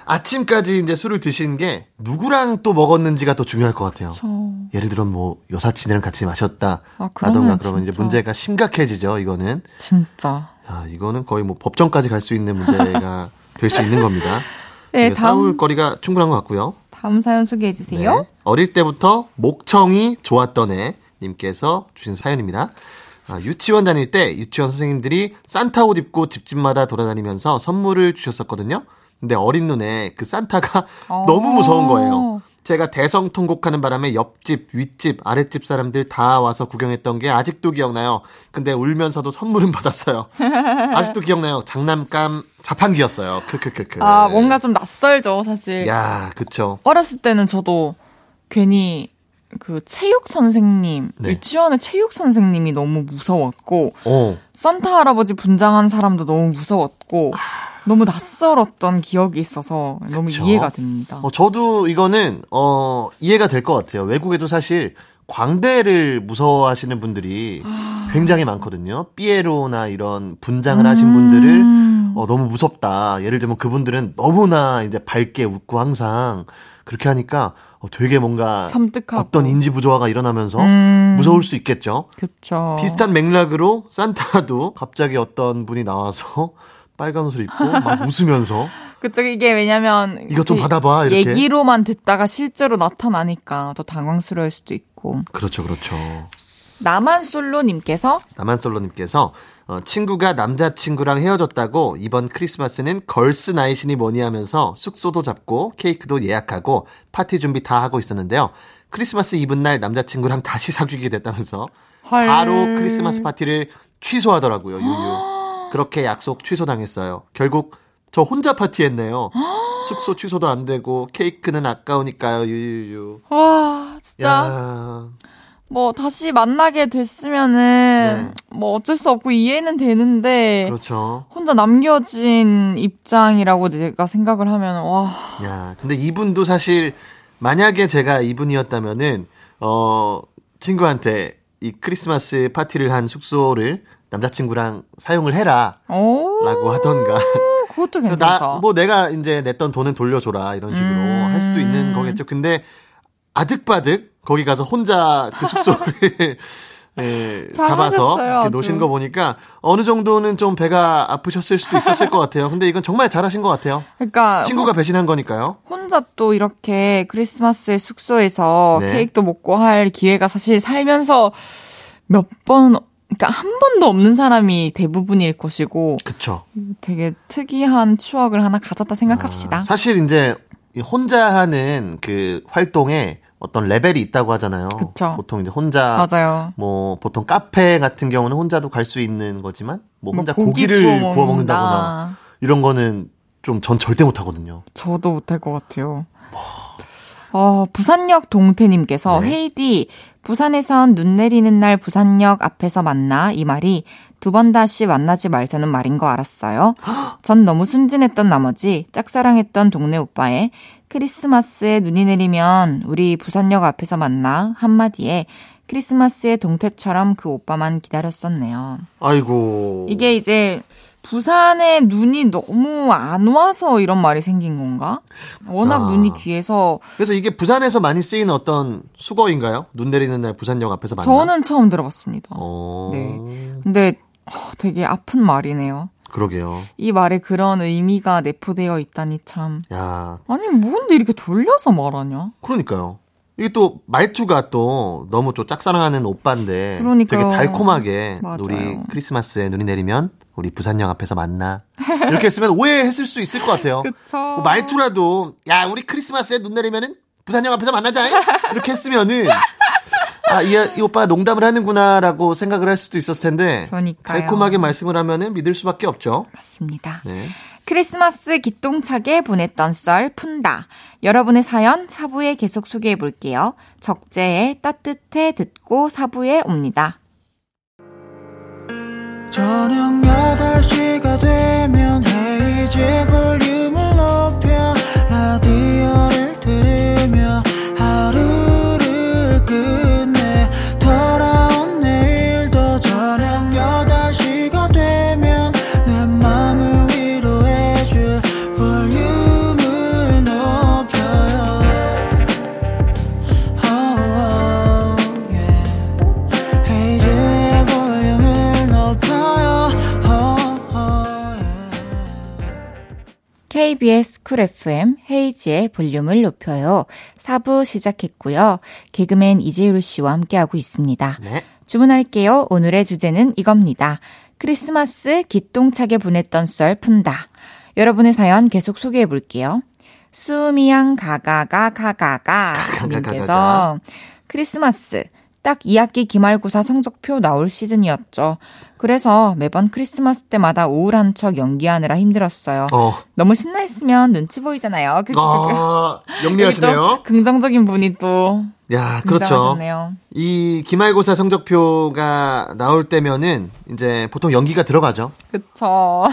아침까지 이제 술을 드신 게 누구랑 또 먹었는지가 더 중요할 것 같아요. 저, 예를 들어 뭐 여사친이랑 같이 마셨다. 아, 라던가 그러면 이제. 문제가 심각해지죠, 이거는. 진짜. 야, 이거는 거의 뭐 법정까지 갈 수 있는 문제가 될 수 있는 겁니다. 네, 싸울 거리가 충분한 것 같고요. 다음 사연 소개해 주세요. 네. 어릴 때부터 목청이 좋았던 애 님께서 주신 사연입니다. 아, 유치원 다닐 때 유치원 선생님들이 산타 옷 입고 집집마다 돌아다니면서 선물을 주셨었거든요. 근데 어린 눈에 그 산타가 어. 너무 무서운 거예요. 제가 대성통곡하는 바람에 옆집, 윗집, 아랫집 사람들 다 와서 구경했던 게 아직도 기억나요. 근데 울면서도 선물은 받았어요. 아직도 기억나요. 장난감 자판기였어요. 크크크크. 아, 뭔가 좀 낯설죠, 사실. 야, 그쵸. 어렸을 때는 저도 괜히 그 체육 선생님, 네. 유치원의 체육 선생님이 너무 무서웠고, 어. 산타 할아버지 분장한 사람도 너무 무서웠고, 너무 낯설었던 기억이 있어서 너무 그쵸. 이해가 됩니다. 어, 저도 이거는, 어, 이해가 될 것 같아요. 외국에도 사실 광대를 무서워하시는 분들이 굉장히 많거든요. 삐에로나 이런 분장을 하신 분들을 음. 어, 너무 무섭다. 예를 들면 그분들은 너무나 이제 밝게 웃고 항상 그렇게 하니까 어, 되게 뭔가 섬뜩하고. 어떤 인지 부조화가 일어나면서 음. 무서울 수 있겠죠. 그쵸. 비슷한 맥락으로 산타도 갑자기 어떤 분이 나와서 빨간 옷을 입고 막 웃으면서 그쵸. 이게 왜냐면. 이것 좀 받아봐, 이렇게. 얘기로만 듣다가 실제로 나타나니까 더 당황스러울 수도 있고. 그렇죠, 그렇죠. 나만 솔로님께서 나만솔로님께서 어, 친구가 남자친구랑 헤어졌다고 이번 크리스마스는 걸스 나이신이 뭐니 하면서 숙소도 잡고 케이크도 예약하고 파티 준비 다 하고 있었는데요. 크리스마스 이브날 남자친구랑 다시 사귀게 됐다면서 헐. 바로 크리스마스 파티를 취소하더라고요. 유유. 그렇게 약속 취소당했어요. 결국 저 혼자 파티했네요. 숙소 취소도 안 되고 케이크는 아까우니까요. 유유유. 와, 진짜. 야. 뭐 다시 만나게 됐으면은 뭐 어쩔 수 없고 이해는 되는데 그렇죠. 혼자 남겨진 입장이라고 내가 생각을 하면 와 야, 근데 이분도 사실 만약에 제가 이분이었다면은 어 친구한테 이 크리스마스 파티를 한 숙소를 남자친구랑 사용을 해라라고 오, 하던가 그것도 괜찮다. 나 뭐 내가 이제 냈던 돈은 돌려줘라 이런 식으로 음. 할 수도 있는 거겠죠. 근데 아득바득 거기 가서 혼자 그 숙소를 예, 잡아서 이렇게. 노신 거 보니까 어느 정도는 좀 배가 아프셨을 수도 있었을 것 같아요. 근데 이건 정말 잘하신 것 같아요. 그러니까 친구가 배신한 거니까요. 혼자 또 이렇게 크리스마스 숙소에서 네. 케이크도 먹고 할 기회가 사실 살면서 몇 번, 그러니까 한 번도 없는 사람이 대부분일 것이고 그쵸. 되게 특이한 추억을 하나 가졌다 생각합시다. 아, 사실 이제 이 혼자 하는 그 활동에 어떤 레벨이 있다고 하잖아요. 그쵸. 보통 이제 혼자 맞아요. 뭐 보통 카페 같은 경우는 혼자도 갈 수 있는 거지만 뭐 혼자 뭐 고기 고기를 구워 구워 먹는다. 먹는다거나 이런 거는 좀 전 절대 못 하거든요. 저도 못 할 것 같아요. 어, 부산역 동태님께서 네. 헤이디 부산에선 눈 내리는 날 부산역 앞에서 만나 이 말이 두 번 다시 만나지 말자는 말인 거 알았어요. 전 너무 순진했던 나머지 짝사랑했던 동네 오빠의 크리스마스에 눈이 내리면 우리 부산역 앞에서 만나 한마디에 크리스마스의 동태처럼 그 오빠만 기다렸었네요. 아이고. 이게 이제 부산에 눈이 너무 안 와서 이런 말이 생긴 건가? 워낙 아. 눈이 귀해서 그래서 이게 부산에서 많이 쓰이는 어떤 수거인가요? 눈 내리는 날 부산역 앞에서 만나. 저는 처음 들어봤습니다. 어. 네. 근데 어, 되게 아픈 말이네요. 그러게요. 이 말에 그런 의미가 내포되어 있다니 참. 야, 아니 뭔데 이렇게 돌려서 말하냐? 그러니까요. 이게 또 말투가 또 너무 좀 짝사랑하는 오빠인데 그러니까요. 되게 달콤하게 맞아요. 우리 크리스마스에 눈이 내리면 우리 부산역 앞에서 만나 이렇게 했으면 오해했을 수 있을 것 같아요. 그쵸. 뭐 말투라도 야 우리 크리스마스에 눈 내리면은 부산역 앞에서 만나자. 이렇게 했으면은 아, 이, 이 오빠가 농담을 하는구나라고 생각을 할 수도 있었을 텐데 그러니까요. 달콤하게 말씀을 하면은 믿을 수밖에 없죠. 맞습니다. 네. 크리스마스 기똥차게 보냈던 썰 푼다. 여러분의 사연 사부에 계속 소개해 볼게요. 적재의 따뜻해 듣고 사부에 옵니다. 저녁 8시가 되면 헤이즈 볼륨을 높여 KBS 쿨 FM 헤이즈의 볼륨을 높여요. 4부 시작했고요. 개그맨 이재율 씨와 함께하고 있습니다. 네. 주문할게요. 오늘의 주제는 이겁니다. 크리스마스 기똥차게 보냈던 썰 푼다. 여러분의 사연 계속 소개해 볼게요. 수미양 가가가 가가가 님께서 크리스마스 딱 2학기 기말고사 성적표 나올 시즌이었죠. 그래서 매번 크리스마스 때마다 우울한 척 연기하느라 힘들었어요. 어. 너무 신나했으면 눈치 보이잖아요. 그, 그, 그. 아, 여기 또 영리하시네요. 긍정적인 분이 또 야, 그렇죠. 이 기말고사 성적표가 나올 때면은 이제 보통 연기가 들어가죠. 그쵸.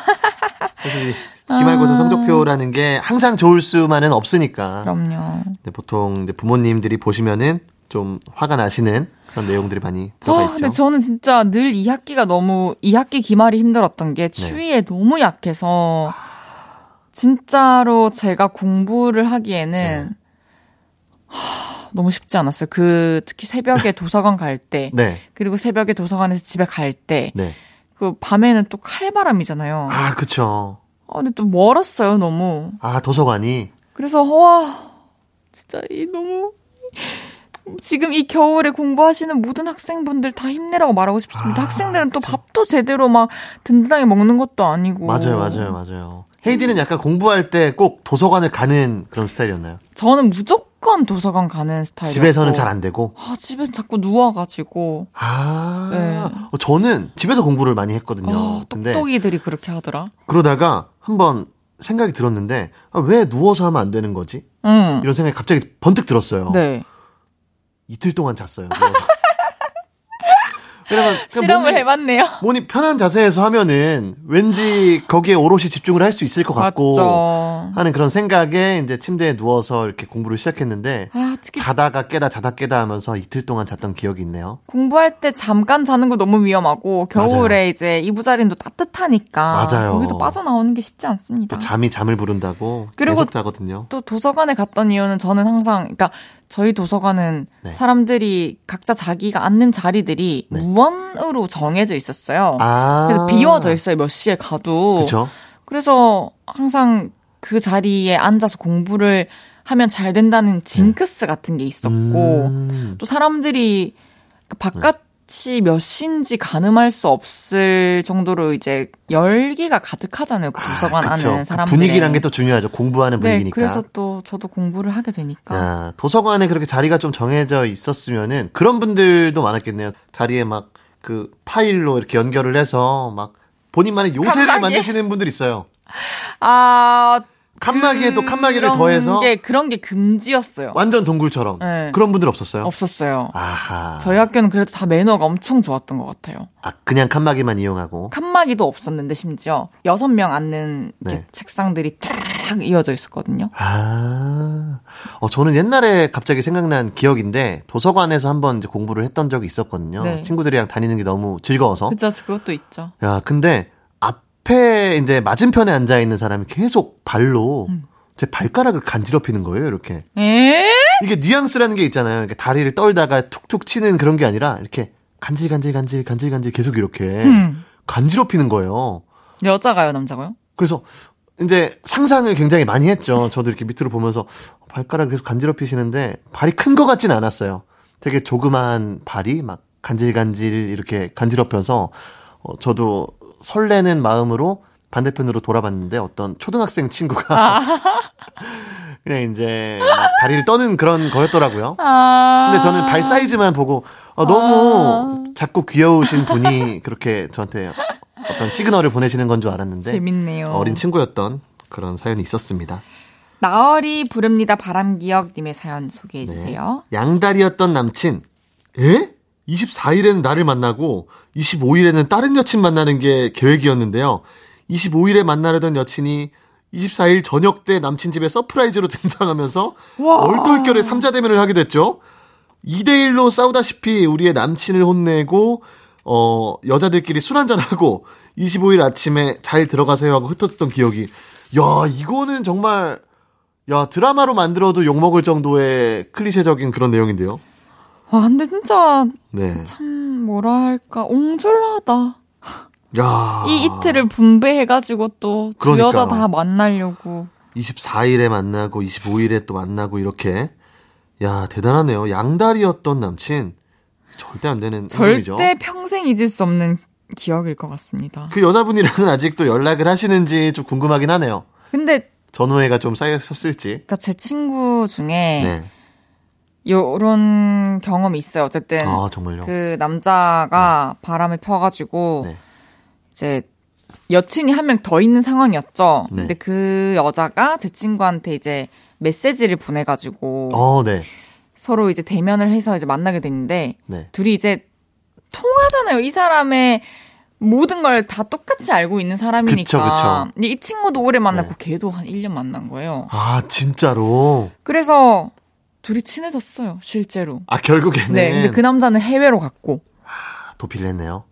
사실 이 기말고사 성적표라는 게 항상 좋을 수만은 없으니까. 그럼요. 보통 이제 부모님들이 보시면은 좀 화가 나시는 그런 내용들이 많이 들어가 아, 있죠. 근데 저는 진짜 늘 2학기가 너무 2학기 기말이 힘들었던 네. 게 추위에 너무 약해서 진짜로 제가 공부를 하기에는 네. 하, 너무 쉽지 않았어요. 그 특히 새벽에 도서관 갈 때, 네. 그리고 새벽에 도서관에서 집에 갈 때, 네. 그 밤에는 또 칼바람이잖아요. 아, 그쵸. 아, 근데 또 멀었어요, 너무. 아, 도서관이. 그래서 와 진짜 이 너무 지금 이 겨울에 공부하시는 모든 학생분들 다 힘내라고 말하고 싶습니다. 아, 학생들은 또 밥도 제대로 막 든든하게 먹는 것도 아니고. 맞아요, 맞아요, 맞아요. 헤이디는 약간 공부할 때 꼭 도서관을 가는 그런 스타일이었나요? 저는 무조건 도서관 가는 스타일이었고. 집에서는 잘 안 되고. 아, 집에서 자꾸 누워가지고. 아, 네. 어, 저는 집에서 공부를 많이 했거든요. 아, 똑똑이들이 그렇게 하더라. 그러다가 한번 생각이 들었는데 아, 왜 누워서 하면 안 되는 거지? 응. 이런 생각이 갑자기 번뜩 들었어요. 네. 이틀 동안 잤어요. 누워서. 왜냐면 그냥 실험을 몸이, 해봤네요. 몸이 편한 자세에서 하면은 왠지 거기에 오롯이 집중을 할 수 있을 것 같고 맞죠. 하는 그런 생각에 이제 침대에 누워서 이렇게 공부를 시작했는데 아, 특히 자다가 깨다 자다 깨다 하면서 이틀 동안 잤던 기억이 있네요. 공부할 때 잠깐 자는 거 너무 위험하고 겨울에 맞아요. 이제 이부자리도 따뜻하니까 맞아요. 거기서 빠져나오는 게 쉽지 않습니다. 또 잠이 잠을 부른다고 그리고 계속 자거든요. 또 도서관에 갔던 이유는 저는 항상 그러니까 저희 도서관은 네. 사람들이 각자 자기가 앉는 자리들이 네. 무언으로 정해져 있었어요. 아. 그래서 비워져 있어요 몇 시에 가도. 그렇죠. 그래서 항상 그 자리에 앉아서 공부를 하면 잘 된다는 징크스 같은 게 있었고 음. 또 사람들이 그 바깥 이몇 시인지 가늠할 수 없을 정도로 이제 열기가 가득하잖아요. 그 도서관 아, 그쵸. 안은 그 사람들 분위기란 게 또 중요하죠. 공부하는 네, 분위기니까. 그래서 또 저도 공부를 하게 되니까 야, 도서관에 그렇게 자리가 좀 정해져 있었으면은 그런 분들도 많았겠네요. 자리에 막 그 파일로 이렇게 연결을 해서 막 본인만의 요새를 칸막이? 만드시는 분들 있어요. 아 칸막이에 또 칸막이를 더해서 게 그런 게 금지였어요. 완전 동굴처럼 네. 그런 분들 없었어요. 없었어요. 아하. 저희 학교는 그래도 다 매너가 엄청 좋았던 것 같아요. 아, 그냥 칸막이만 이용하고. 칸막이도 없었는데 심지어 여섯 명 앉는 네. 책상들이 쫙 이어져 있었거든요. 아, 어, 저는 옛날에 갑자기 생각난 기억인데, 도서관에서 한번 공부를 했던 적이 있었거든요. 네. 친구들이랑 다니는 게 너무 즐거워서. 그죠, 그것도 있죠. 야, 근데 앞에 이제 맞은편에 앉아 있는 사람이 계속 발로 음. 제 발가락을 간지럽히는 거예요, 이렇게. 에? 이게 뉘앙스라는 게 있잖아요. 이렇게 다리를 떨다가 툭툭 치는 그런 게 아니라, 이렇게 간질 간질 간질 간질 간질 계속 이렇게 음. 간지럽히는 거예요. 여자가요, 남자가요? 그래서 이제 상상을 굉장히 많이 했죠. 저도 이렇게 밑으로 보면서 발가락 계속 간지럽히시는데 발이 큰 것 같진 않았어요. 되게 조그만 발이 막 간질간질 이렇게 간지럽혀서 어, 저도 설레는 마음으로 반대편으로 돌아봤는데 어떤 초등학생 친구가 그냥 이제 막 다리를 떠는 그런 거였더라고요. 아. 근데 저는 발 사이즈만 보고 아, 너무 작고 귀여우신 분이 그렇게 저한테 어떤 시그널을 보내시는 건 줄 알았는데 재밌네요. 어린 친구였던 그런 사연이 있었습니다. 나얼이 부릅니다 바람기억님의 사연 소개해 주세요. 네. 양다리였던 남친. 에? 24일에는 나를 만나고 25일에는 다른 여친 만나는 게 계획이었는데요. 25일에 만나려던 여친이 24일 저녁 때 남친 집에 surprise로 등장하면서 와. 얼떨결에 삼자대면을 하게 됐죠. 2대1로 싸우다시피 우리의 남친을 혼내고 어 여자들끼리 술 한잔하고 25일 아침에 잘 들어가세요 하고 흩어졌던 기억이 야 이거는 정말 야 드라마로 만들어도 욕먹을 정도의 클리셰적인 그런 내용인데요. 와 근데 진짜 네. 참 뭐라 할까 옹졸하다. 야. 이 이틀을 분배해가지고 또두 그러니까. 여자 다 만나려고. 24일에 만나고 25일에 또 만나고 이렇게 야 대단하네요. 양다리였던 남친 절대 안 되는 행동이죠. 절대 평생 잊을 수 없는 기억일 것 같습니다. 그 여자분이랑은 아직도 연락을 하시는지 좀 궁금하긴 하네요. 근데 전후회가 좀 쌓였었을지. 그러니까 제 친구 중에 네. 요런 경험이 있어요. 어쨌든 아 정말요. 그 남자가 바람을 펴가지고 네. 이제 여친이 한 명 더 있는 상황이었죠. 네. 근데 그 여자가 제 친구한테 이제 메시지를 보내가지고 어, 네. 서로 이제 대면을 해서 이제 만나게 됐는데 네. 둘이 이제 통하잖아요. 이 사람의 모든 걸 다 똑같이 알고 있는 사람이니까. 그쵸, 그쵸. 이 친구도 오래 만났고 네. 걔도 한 1년 만난 거예요. 아 진짜로. 그래서 둘이 친해졌어요, 실제로. 아 결국에는 네, 근데 그 남자는 해외로 갔고 도피를 했네요.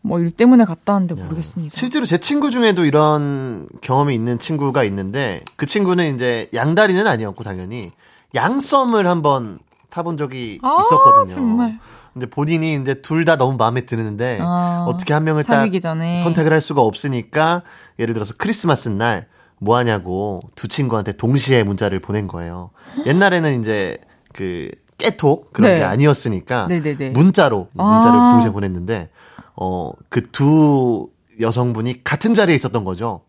뭐 일 때문에 갔다는데 모르겠습니다. 실제로 제 친구 중에도 이런 경험이 있는 친구가 있는데 그 친구는 이제 양다리는 아니었고 당연히 양썸을 한번 타본 적이 아, 있었거든요. 정말. 근데 본인이 이제 둘 다 너무 마음에 드는데 아, 어떻게 한 명을 딱 전에. 선택을 할 수가 없으니까 예를 들어서 크리스마스 날 뭐 하냐고 두 친구한테 동시에 문자를 보낸 거예요. 옛날에는 이제 그 깨톡 그런 네. 게 아니었으니까 네네네. 문자로 문자를 아. 동시에 보냈는데 어 그 두 여성분이 같은 자리에 있었던 거죠.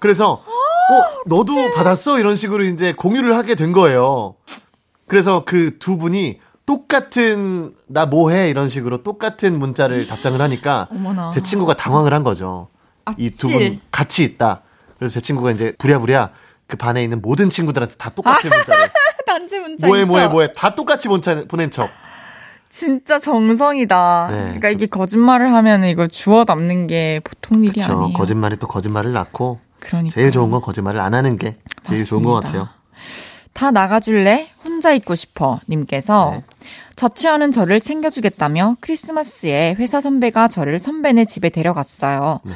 그래서 어 너도 받았어 이런 식으로 이제 공유를 하게 된 거예요. 그래서 그 두 분이 똑같은 나 뭐해 이런 식으로 똑같은 문자를 답장을 하니까 어머나. 제 친구가 당황을 한 거죠. 이 두 분. 같이 있다. 그래서 제 친구가 이제 부랴부랴 그 반에 있는 모든 친구들한테 다 똑같은 문자를 단지 문자 뭐해? 뭐해 뭐해 다 똑같이 문자 보낸 척. 진짜 정성이다. 네. 그러니까 이게 거짓말을 하면 이걸 주워 담는 게 보통 일이 그렇죠. 아니에요. 거짓말이 또 거짓말을 낳고 그러니까. 제일 좋은 건 거짓말을 안 하는 게 제일 좋은 것 맞습니다. 같아요. 다 나가줄래? 혼자 있고 싶어. 님께서 네. 자취하는 저를 챙겨주겠다며 크리스마스에 회사 선배가 저를 선배네 집에 데려갔어요. 네.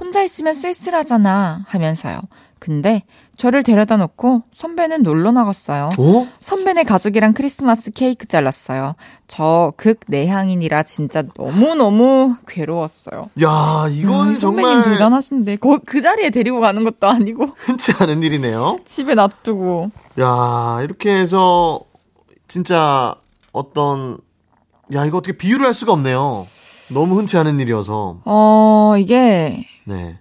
혼자 있으면 쓸쓸하잖아 하면서요. 근데 저를 데려다 놓고 선배는 놀러 나갔어요. 어? 선배네 가족이랑 크리스마스 케이크 잘랐어요. 저 극 내향인이라 진짜 너무너무 괴로웠어요. 야, 이건 야, 선배님 정말 대단하신데 거, 그 자리에 데리고 가는 것도 아니고 흔치 않은 일이네요. 집에 놔두고 야, 이렇게 해서 진짜 어떤 야, 이거 어떻게 비유를 할 수가 없네요. 너무 흔치 않은 일이어서. 어 이게 네.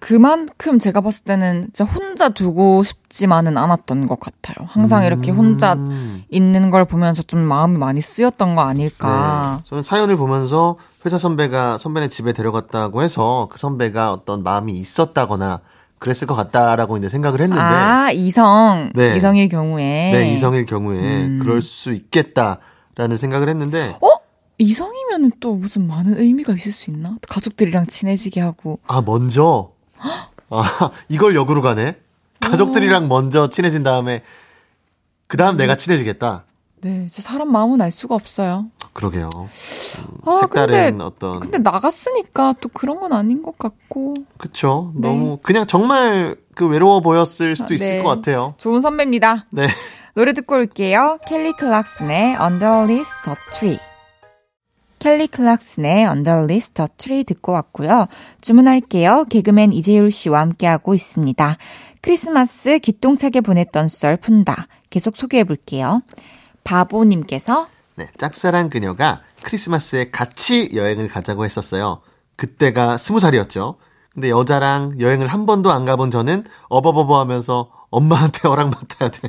그만큼 제가 봤을 때는 진짜 혼자 두고 싶지만은 않았던 것 같아요. 항상 이렇게 혼자 음. 있는 걸 보면서 좀 마음이 많이 쓰였던 거 아닐까. 네. 저는 사연을 보면서 회사 선배가 선배네 집에 데려갔다고 해서 그 선배가 어떤 마음이 있었다거나 그랬을 것 같다라고 이제 생각을 했는데 아 이성 네. 이성일 경우에 네, 이성일 경우에 음. 그럴 수 있겠다라는 생각을 했는데 어 이성이면은 또 무슨 많은 의미가 있을 수 있나? 가족들이랑 친해지게 하고 아 먼저 아 이걸 역으로 가네 가족들이랑 먼저 친해진 다음에 그 다음 내가 친해지겠다 네 진짜 사람 마음은 알 수가 없어요. 그러게요 음, 아 색다른 근데 어떤 근데 나갔으니까 또 그런 건 아닌 것 같고 그쵸 네. 너무 그냥 정말 그 외로워 보였을 수도 아, 있을 네. 것 같아요 좋은 선배입니다. 네 노래 듣고 올게요. 켈리 클락슨의 Under List the Tree. 켈리 클락슨의 List the Tree 듣고 왔고요. 주문할게요. 개그맨 이재율 씨와 함께하고 있습니다. 크리스마스 기똥차게 보냈던 썰 푼다. 계속 소개해 볼게요. 바보님께서 네, 짝사랑 그녀가 크리스마스에 같이 여행을 가자고 했었어요. 그때가 스무 살이었죠. 근데 여자랑 여행을 한 번도 안 가본 저는 어버버버 하면서 엄마한테 허락 맡아야 돼.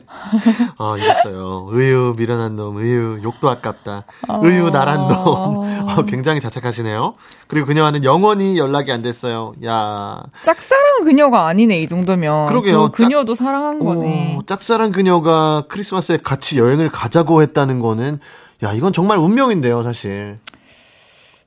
아, 이랬어요. 의유, 미련한 놈, 의유, 욕도 아깝다. 의유, 나란 놈. 어, 굉장히 자책하시네요. 그리고 그녀와는 영원히 연락이 안 됐어요. 야 짝사랑 그녀가 아니네, 이 정도면. 그러게요. 그 그녀도 사랑한 거네. 오, 짝사랑 그녀가 크리스마스에 같이 여행을 가자고 했다는 거는, 야, 이건 정말 운명인데요, 사실.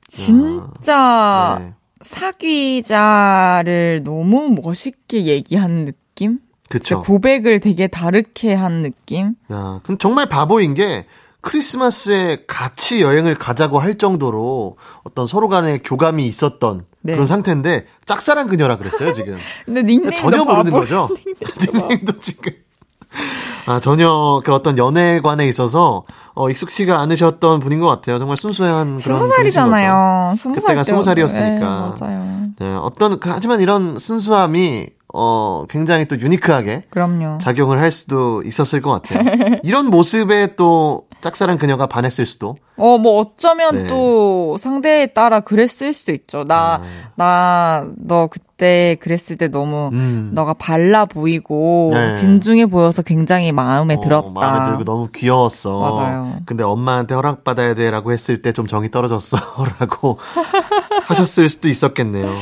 진짜 네. 사귀자를 너무 멋있게 얘기한 느낌? 그쵸. 고백을 되게 다르게 한 느낌? 야, 그럼 정말 바보인 게 크리스마스에 같이 여행을 가자고 할 정도로 어떤 서로 간에 교감이 있었던 네. 그런 상태인데 짝사랑 그녀라 그랬어요, 지금. 근데 닉네임도 전혀 모르는. 거죠. 닉네임도 지금. 아, 전혀 그 어떤 연애관에 있어서 어, 익숙치가 않으셨던 분인 것 같아요. 정말 순수한 그런 스무. 살이잖아요. 스무 살 그때가 때. 스무 살이었으니까. 네, 맞아요. 네, 어떤 그- 하지만 이런 순수함이 어 굉장히 또 유니크하게 그럼요. 작용을 할 수도 있었을 것 같아요. 이런 모습에 또 짝사랑 그녀가 반했을 수도. 어, 뭐 어쩌면 네. 또 상대에 따라 그랬을 수도 있죠. 나, 나, 너 그때 그랬을 때 너무 음. 너가 발라 보이고 네. 진중해 보여서 굉장히 마음에 어, 들었다. 마음에 들고 너무 귀여웠어. 맞아요. 근데 엄마한테 허락받아야 돼라고 했을 때 좀 정이 떨어졌어. 라고 하셨을 수도 있었겠네요.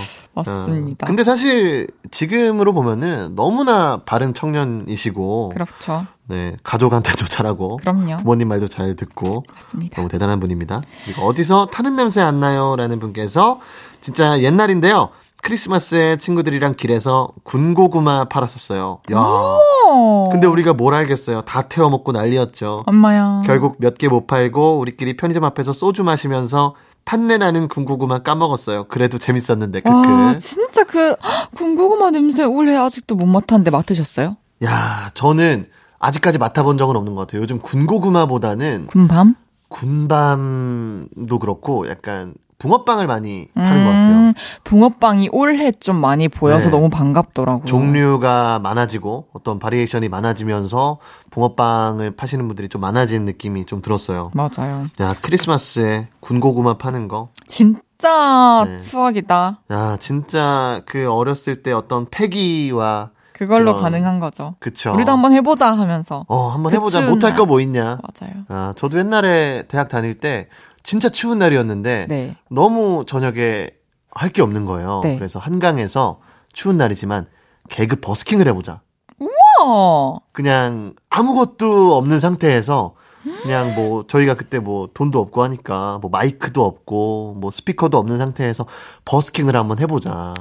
맞습니다. 어, 근데 사실 지금으로 보면은 너무나 바른 청년이시고 그렇죠. 네, 가족한테도 잘하고 그럼요. 부모님 말도 잘 듣고 맞습니다. 너무 대단한 분입니다. 그리고 어디서 타는 냄새 안 나요? 라는 분께서 진짜 옛날인데요. 크리스마스에 친구들이랑 길에서 군고구마 팔았었어요. 야. 어. 근데 우리가 뭘 알겠어요. 다 태워 먹고 난리였죠. 엄마야. 결국 몇 개 못 팔고 우리끼리 편의점 앞에서 소주 마시면서 탄내 나는 군고구마 까먹었어요. 그래도 재밌었는데 와, 크크. 진짜 그 헉, 군고구마 냄새 올해 아직도 못 맡았는데 맡으셨어요? 야, 저는 아직까지 맡아본 적은 없는 것 같아요. 요즘 군고구마보다는 군밤? 군밤도 그렇고 약간 붕어빵을 많이 파는 것 같아요. 음, 붕어빵이 올해 좀 많이 보여서 네. 너무 반갑더라고요. 종류가 많아지고 어떤 바리에이션이 많아지면서 붕어빵을 파시는 분들이 좀 많아진 느낌이 좀 들었어요. 맞아요. 야, 크리스마스에 군고구마 파는 거. 진짜 네. 추억이다. 야, 진짜 그 어렸을 때 어떤 패기와 그걸로 그런- 가능한 거죠. 그쵸. 우리도 한번 해보자 하면서. 어, 한번 그 해보자. 못할 날. 거뭐 있냐. 맞아요. 아, 저도 옛날에 대학 다닐 때 진짜 추운 날이었는데 네. 너무 저녁에 할 게 없는 거예요. 네. 그래서 한강에서 추운 날이지만 개그 버스킹을 해보자. 어, 그냥 아무것도 없는 상태에서 그냥 뭐 저희가 그때 뭐 돈도 없고 하니까 뭐 마이크도 없고 뭐 스피커도 없는 상태에서 버스킹을 한번 해보자.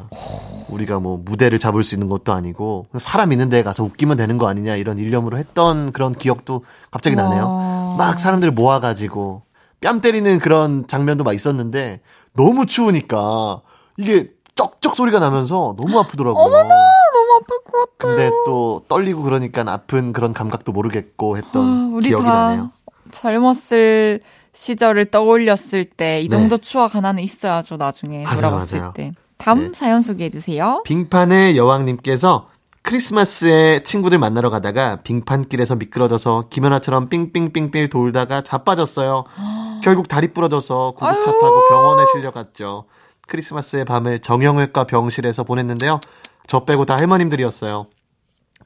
우리가 뭐 무대를 잡을 수 있는 것도 아니고 사람 있는 데에 가서 웃기면 되는 거 아니냐 이런 일념으로 했던 그런 기억도 갑자기 나네요. 와. 막 사람들을 모아가지고 뺨 때리는 그런 장면도 막 있었는데 너무 추우니까 이게 쩍쩍 소리가 나면서 너무 아프더라고요. 너무 아플 것 같아. 근데 또 떨리고 그러니까 아픈 그런 감각도 모르겠고 했던 아, 우리 기억이 다 나네요. 젊었을 시절을 떠올렸을 때이 네. 정도 추억 하나는 있어야죠. 나중에 맞아요, 돌아봤을 맞아요. 때. 다음 네. 사연 소개해 주세요. 빙판의 여왕님께서 크리스마스에 친구들 만나러 가다가 빙판길에서 미끄러져서 김연아처럼 삥삥삥삥 돌다가 자빠졌어요. 결국 다리 부러져서 구급차 타고 병원에 실려갔죠. 크리스마스의 밤을 정형외과 병실에서 보냈는데요. 저 빼고 다 할머님들이었어요.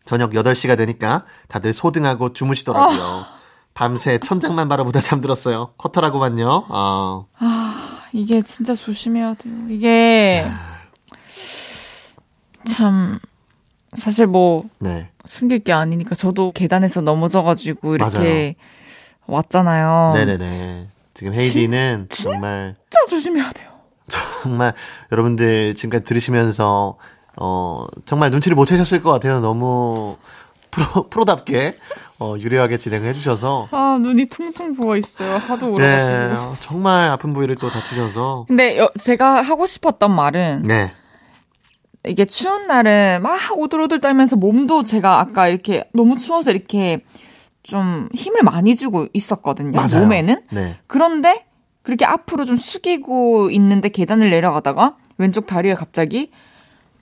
저녁 8시가 되니까 다들 소등하고 주무시더라고요. 밤새 천장만 바라보다 잠들었어요. 커터라고만요. 아, 이게 진짜 조심해야 돼요. 이게 참 사실 뭐 네. 숨길 게 아니니까 저도 계단에서 넘어져가지고 이렇게 왔잖아요. 네네네. 지금 헤이디는 진- 정말 진짜 조심해야 돼요. 정말 여러분들 지금까지 들으시면서 어 정말 눈치를 못 채셨을 것 같아요. 너무 프로 프로답게 어 유려하게 진행을 해주셔서 아 눈이 퉁퉁 부어 있어요. 하도 울어가지고. 네 정말 아픈 부위를 또 다치셔서 근데 여- 제가 하고 싶었던 말은 네 이게 추운 날은 막 오들오들 떨면서 몸도 제가 아까 이렇게 너무 추워서 이렇게 좀 힘을 많이 주고 있었거든요. 맞아요. 몸에는. 네 그런데 그렇게 앞으로 좀 숙이고 있는데 계단을 내려가다가 왼쪽 다리에 갑자기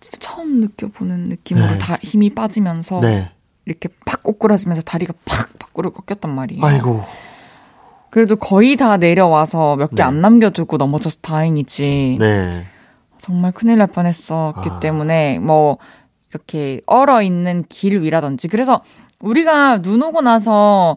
진짜 처음 느껴보는 느낌으로 네. 다 힘이 빠지면서 네. 이렇게 팍 꼬꾸라지면서 다리가 팍 밖으로 꺾였단 말이에요. 아이고 그래도 거의 다 내려와서 몇개 네. 안 남겨두고 넘어져서 다행이지. 네 정말 큰일 날 뻔했었기 아. 때문에 뭐 이렇게 얼어 있는 길 위라든지 그래서 우리가 눈 오고 나서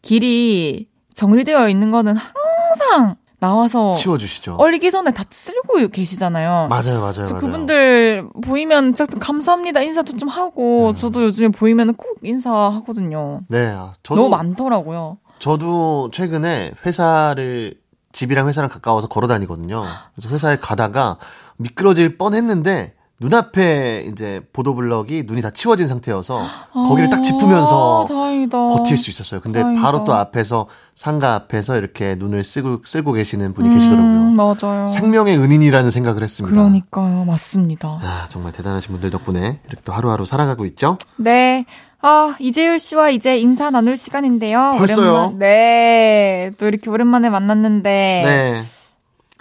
길이 정리되어 있는 거는 항상 나와서 치워주시죠. 얼리기 전에 다 쓸고 계시잖아요. 맞아요, 맞아요, 맞아요. 그분들 보이면 진짜 감사합니다 인사도 좀 하고 음. 저도 요즘에 보이면 꼭 인사하거든요. 네, 아, 저도 너무 많더라고요. 저도 최근에 회사를 집이랑 회사랑 가까워서 걸어 다니거든요. 그래서 회사에 가다가 미끄러질 뻔했는데 눈앞에 이제 보도블럭이 눈이 다 치워진 상태여서 거기를 딱 짚으면서 아, 다행이다. 버틸 수 있었어요. 근데 다행이다. 바로 또 앞에서 상가 앞에서 이렇게 눈을 쓰고 쓸고 계시는 분이 계시더라고요. 음, 맞아요. 생명의 은인이라는 생각을 했습니다. 그러니까요, 맞습니다. 아, 정말 대단하신 분들 덕분에 이렇게 또 하루하루 살아가고 있죠. 네. 아, 이재율 씨와 이제 인사 나눌 시간인데요. 벌써요? 오랜만, 네. 또 이렇게 오랜만에 만났는데. 네.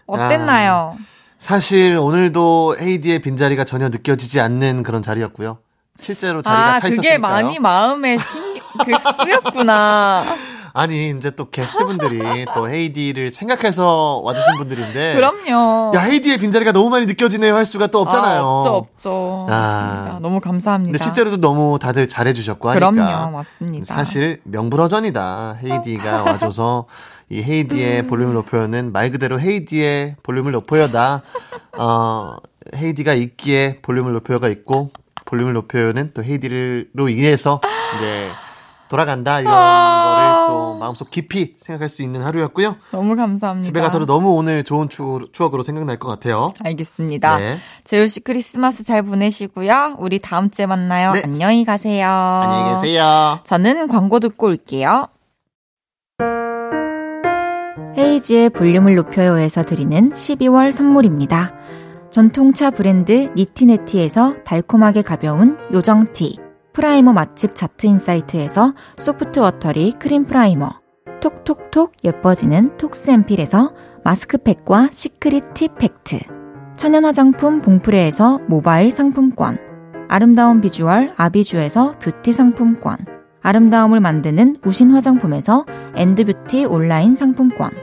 어땠나요? 사실 오늘도 헤이디의 빈자리가 전혀 느껴지지 않는 그런 자리였고요. 실제로 자리가 아, 차 그게 있었으니까요. 많이 마음에 신, 그, 쓰였구나. 아니 이제 또 게스트분들이 또 헤이디를 생각해서 와주신 분들인데 그럼요. 야 헤이디의 빈자리가 너무 많이 느껴지네요 할 수가 또 없잖아요. 아, 없죠, 없죠. 아. 너무 감사합니다. 근데 실제로도 너무 다들 잘해주셨고 하니까 그럼요, 맞습니다. 사실 명불허전이다. 헤이디가 와줘서 이 음. 헤이디의 볼륨을 높여요는 말 그대로 헤이디의 볼륨을 높여요다. 어, 헤이디가 있기에 볼륨을 높여요가 있고 볼륨을 높여요는 또 헤이디로 인해서 이제 돌아간다 이런 아. 거를 또 마음속 깊이 생각할 수 있는 하루였고요. 너무 감사합니다. 집에 가서도 너무 오늘 좋은 추억, 추억으로 생각날 것 같아요. 알겠습니다. 네. 재율 씨 크리스마스 잘 보내시고요. 우리 다음 주에 만나요. 네. 안녕히 가세요. 안녕히 계세요. 저는 광고 듣고 올게요. 헤이즈의 볼륨을 높여요에서 드리는 12월 선물입니다. 전통차 브랜드 니티네티에서 달콤하게 가벼운 요정티, 프라이머 맛집 자트인사이트에서 soft watery 크림 primer, 톡톡톡 예뻐지는 톡스앰필에서 마스크팩과 secret 팁 팩트, 천연 화장품 봉프레에서 모바일 상품권, 아름다운 비주얼 아비주에서 뷰티 상품권, 아름다움을 만드는 우신 화장품에서 엔드뷰티 온라인 상품권,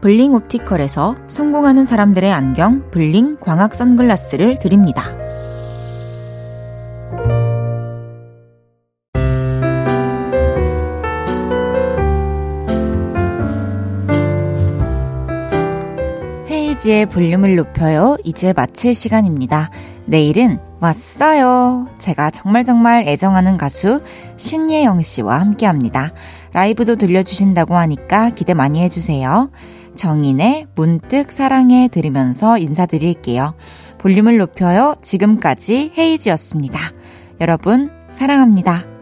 블링 옵티컬에서 성공하는 사람들의 안경 블링 광학 선글라스를 드립니다. 헤이지의 볼륨을 높여요. 이제 마칠 시간입니다. 내일은 왔어요. 제가 정말 정말 애정하는 가수 신예영 씨와 함께 합니다. 라이브도 들려주신다고 하니까 기대 많이 해주세요. 정인의 문득 사랑해 들으면서 인사드릴게요. 볼륨을 높여요. 지금까지 헤이지였습니다. 여러분, 사랑합니다.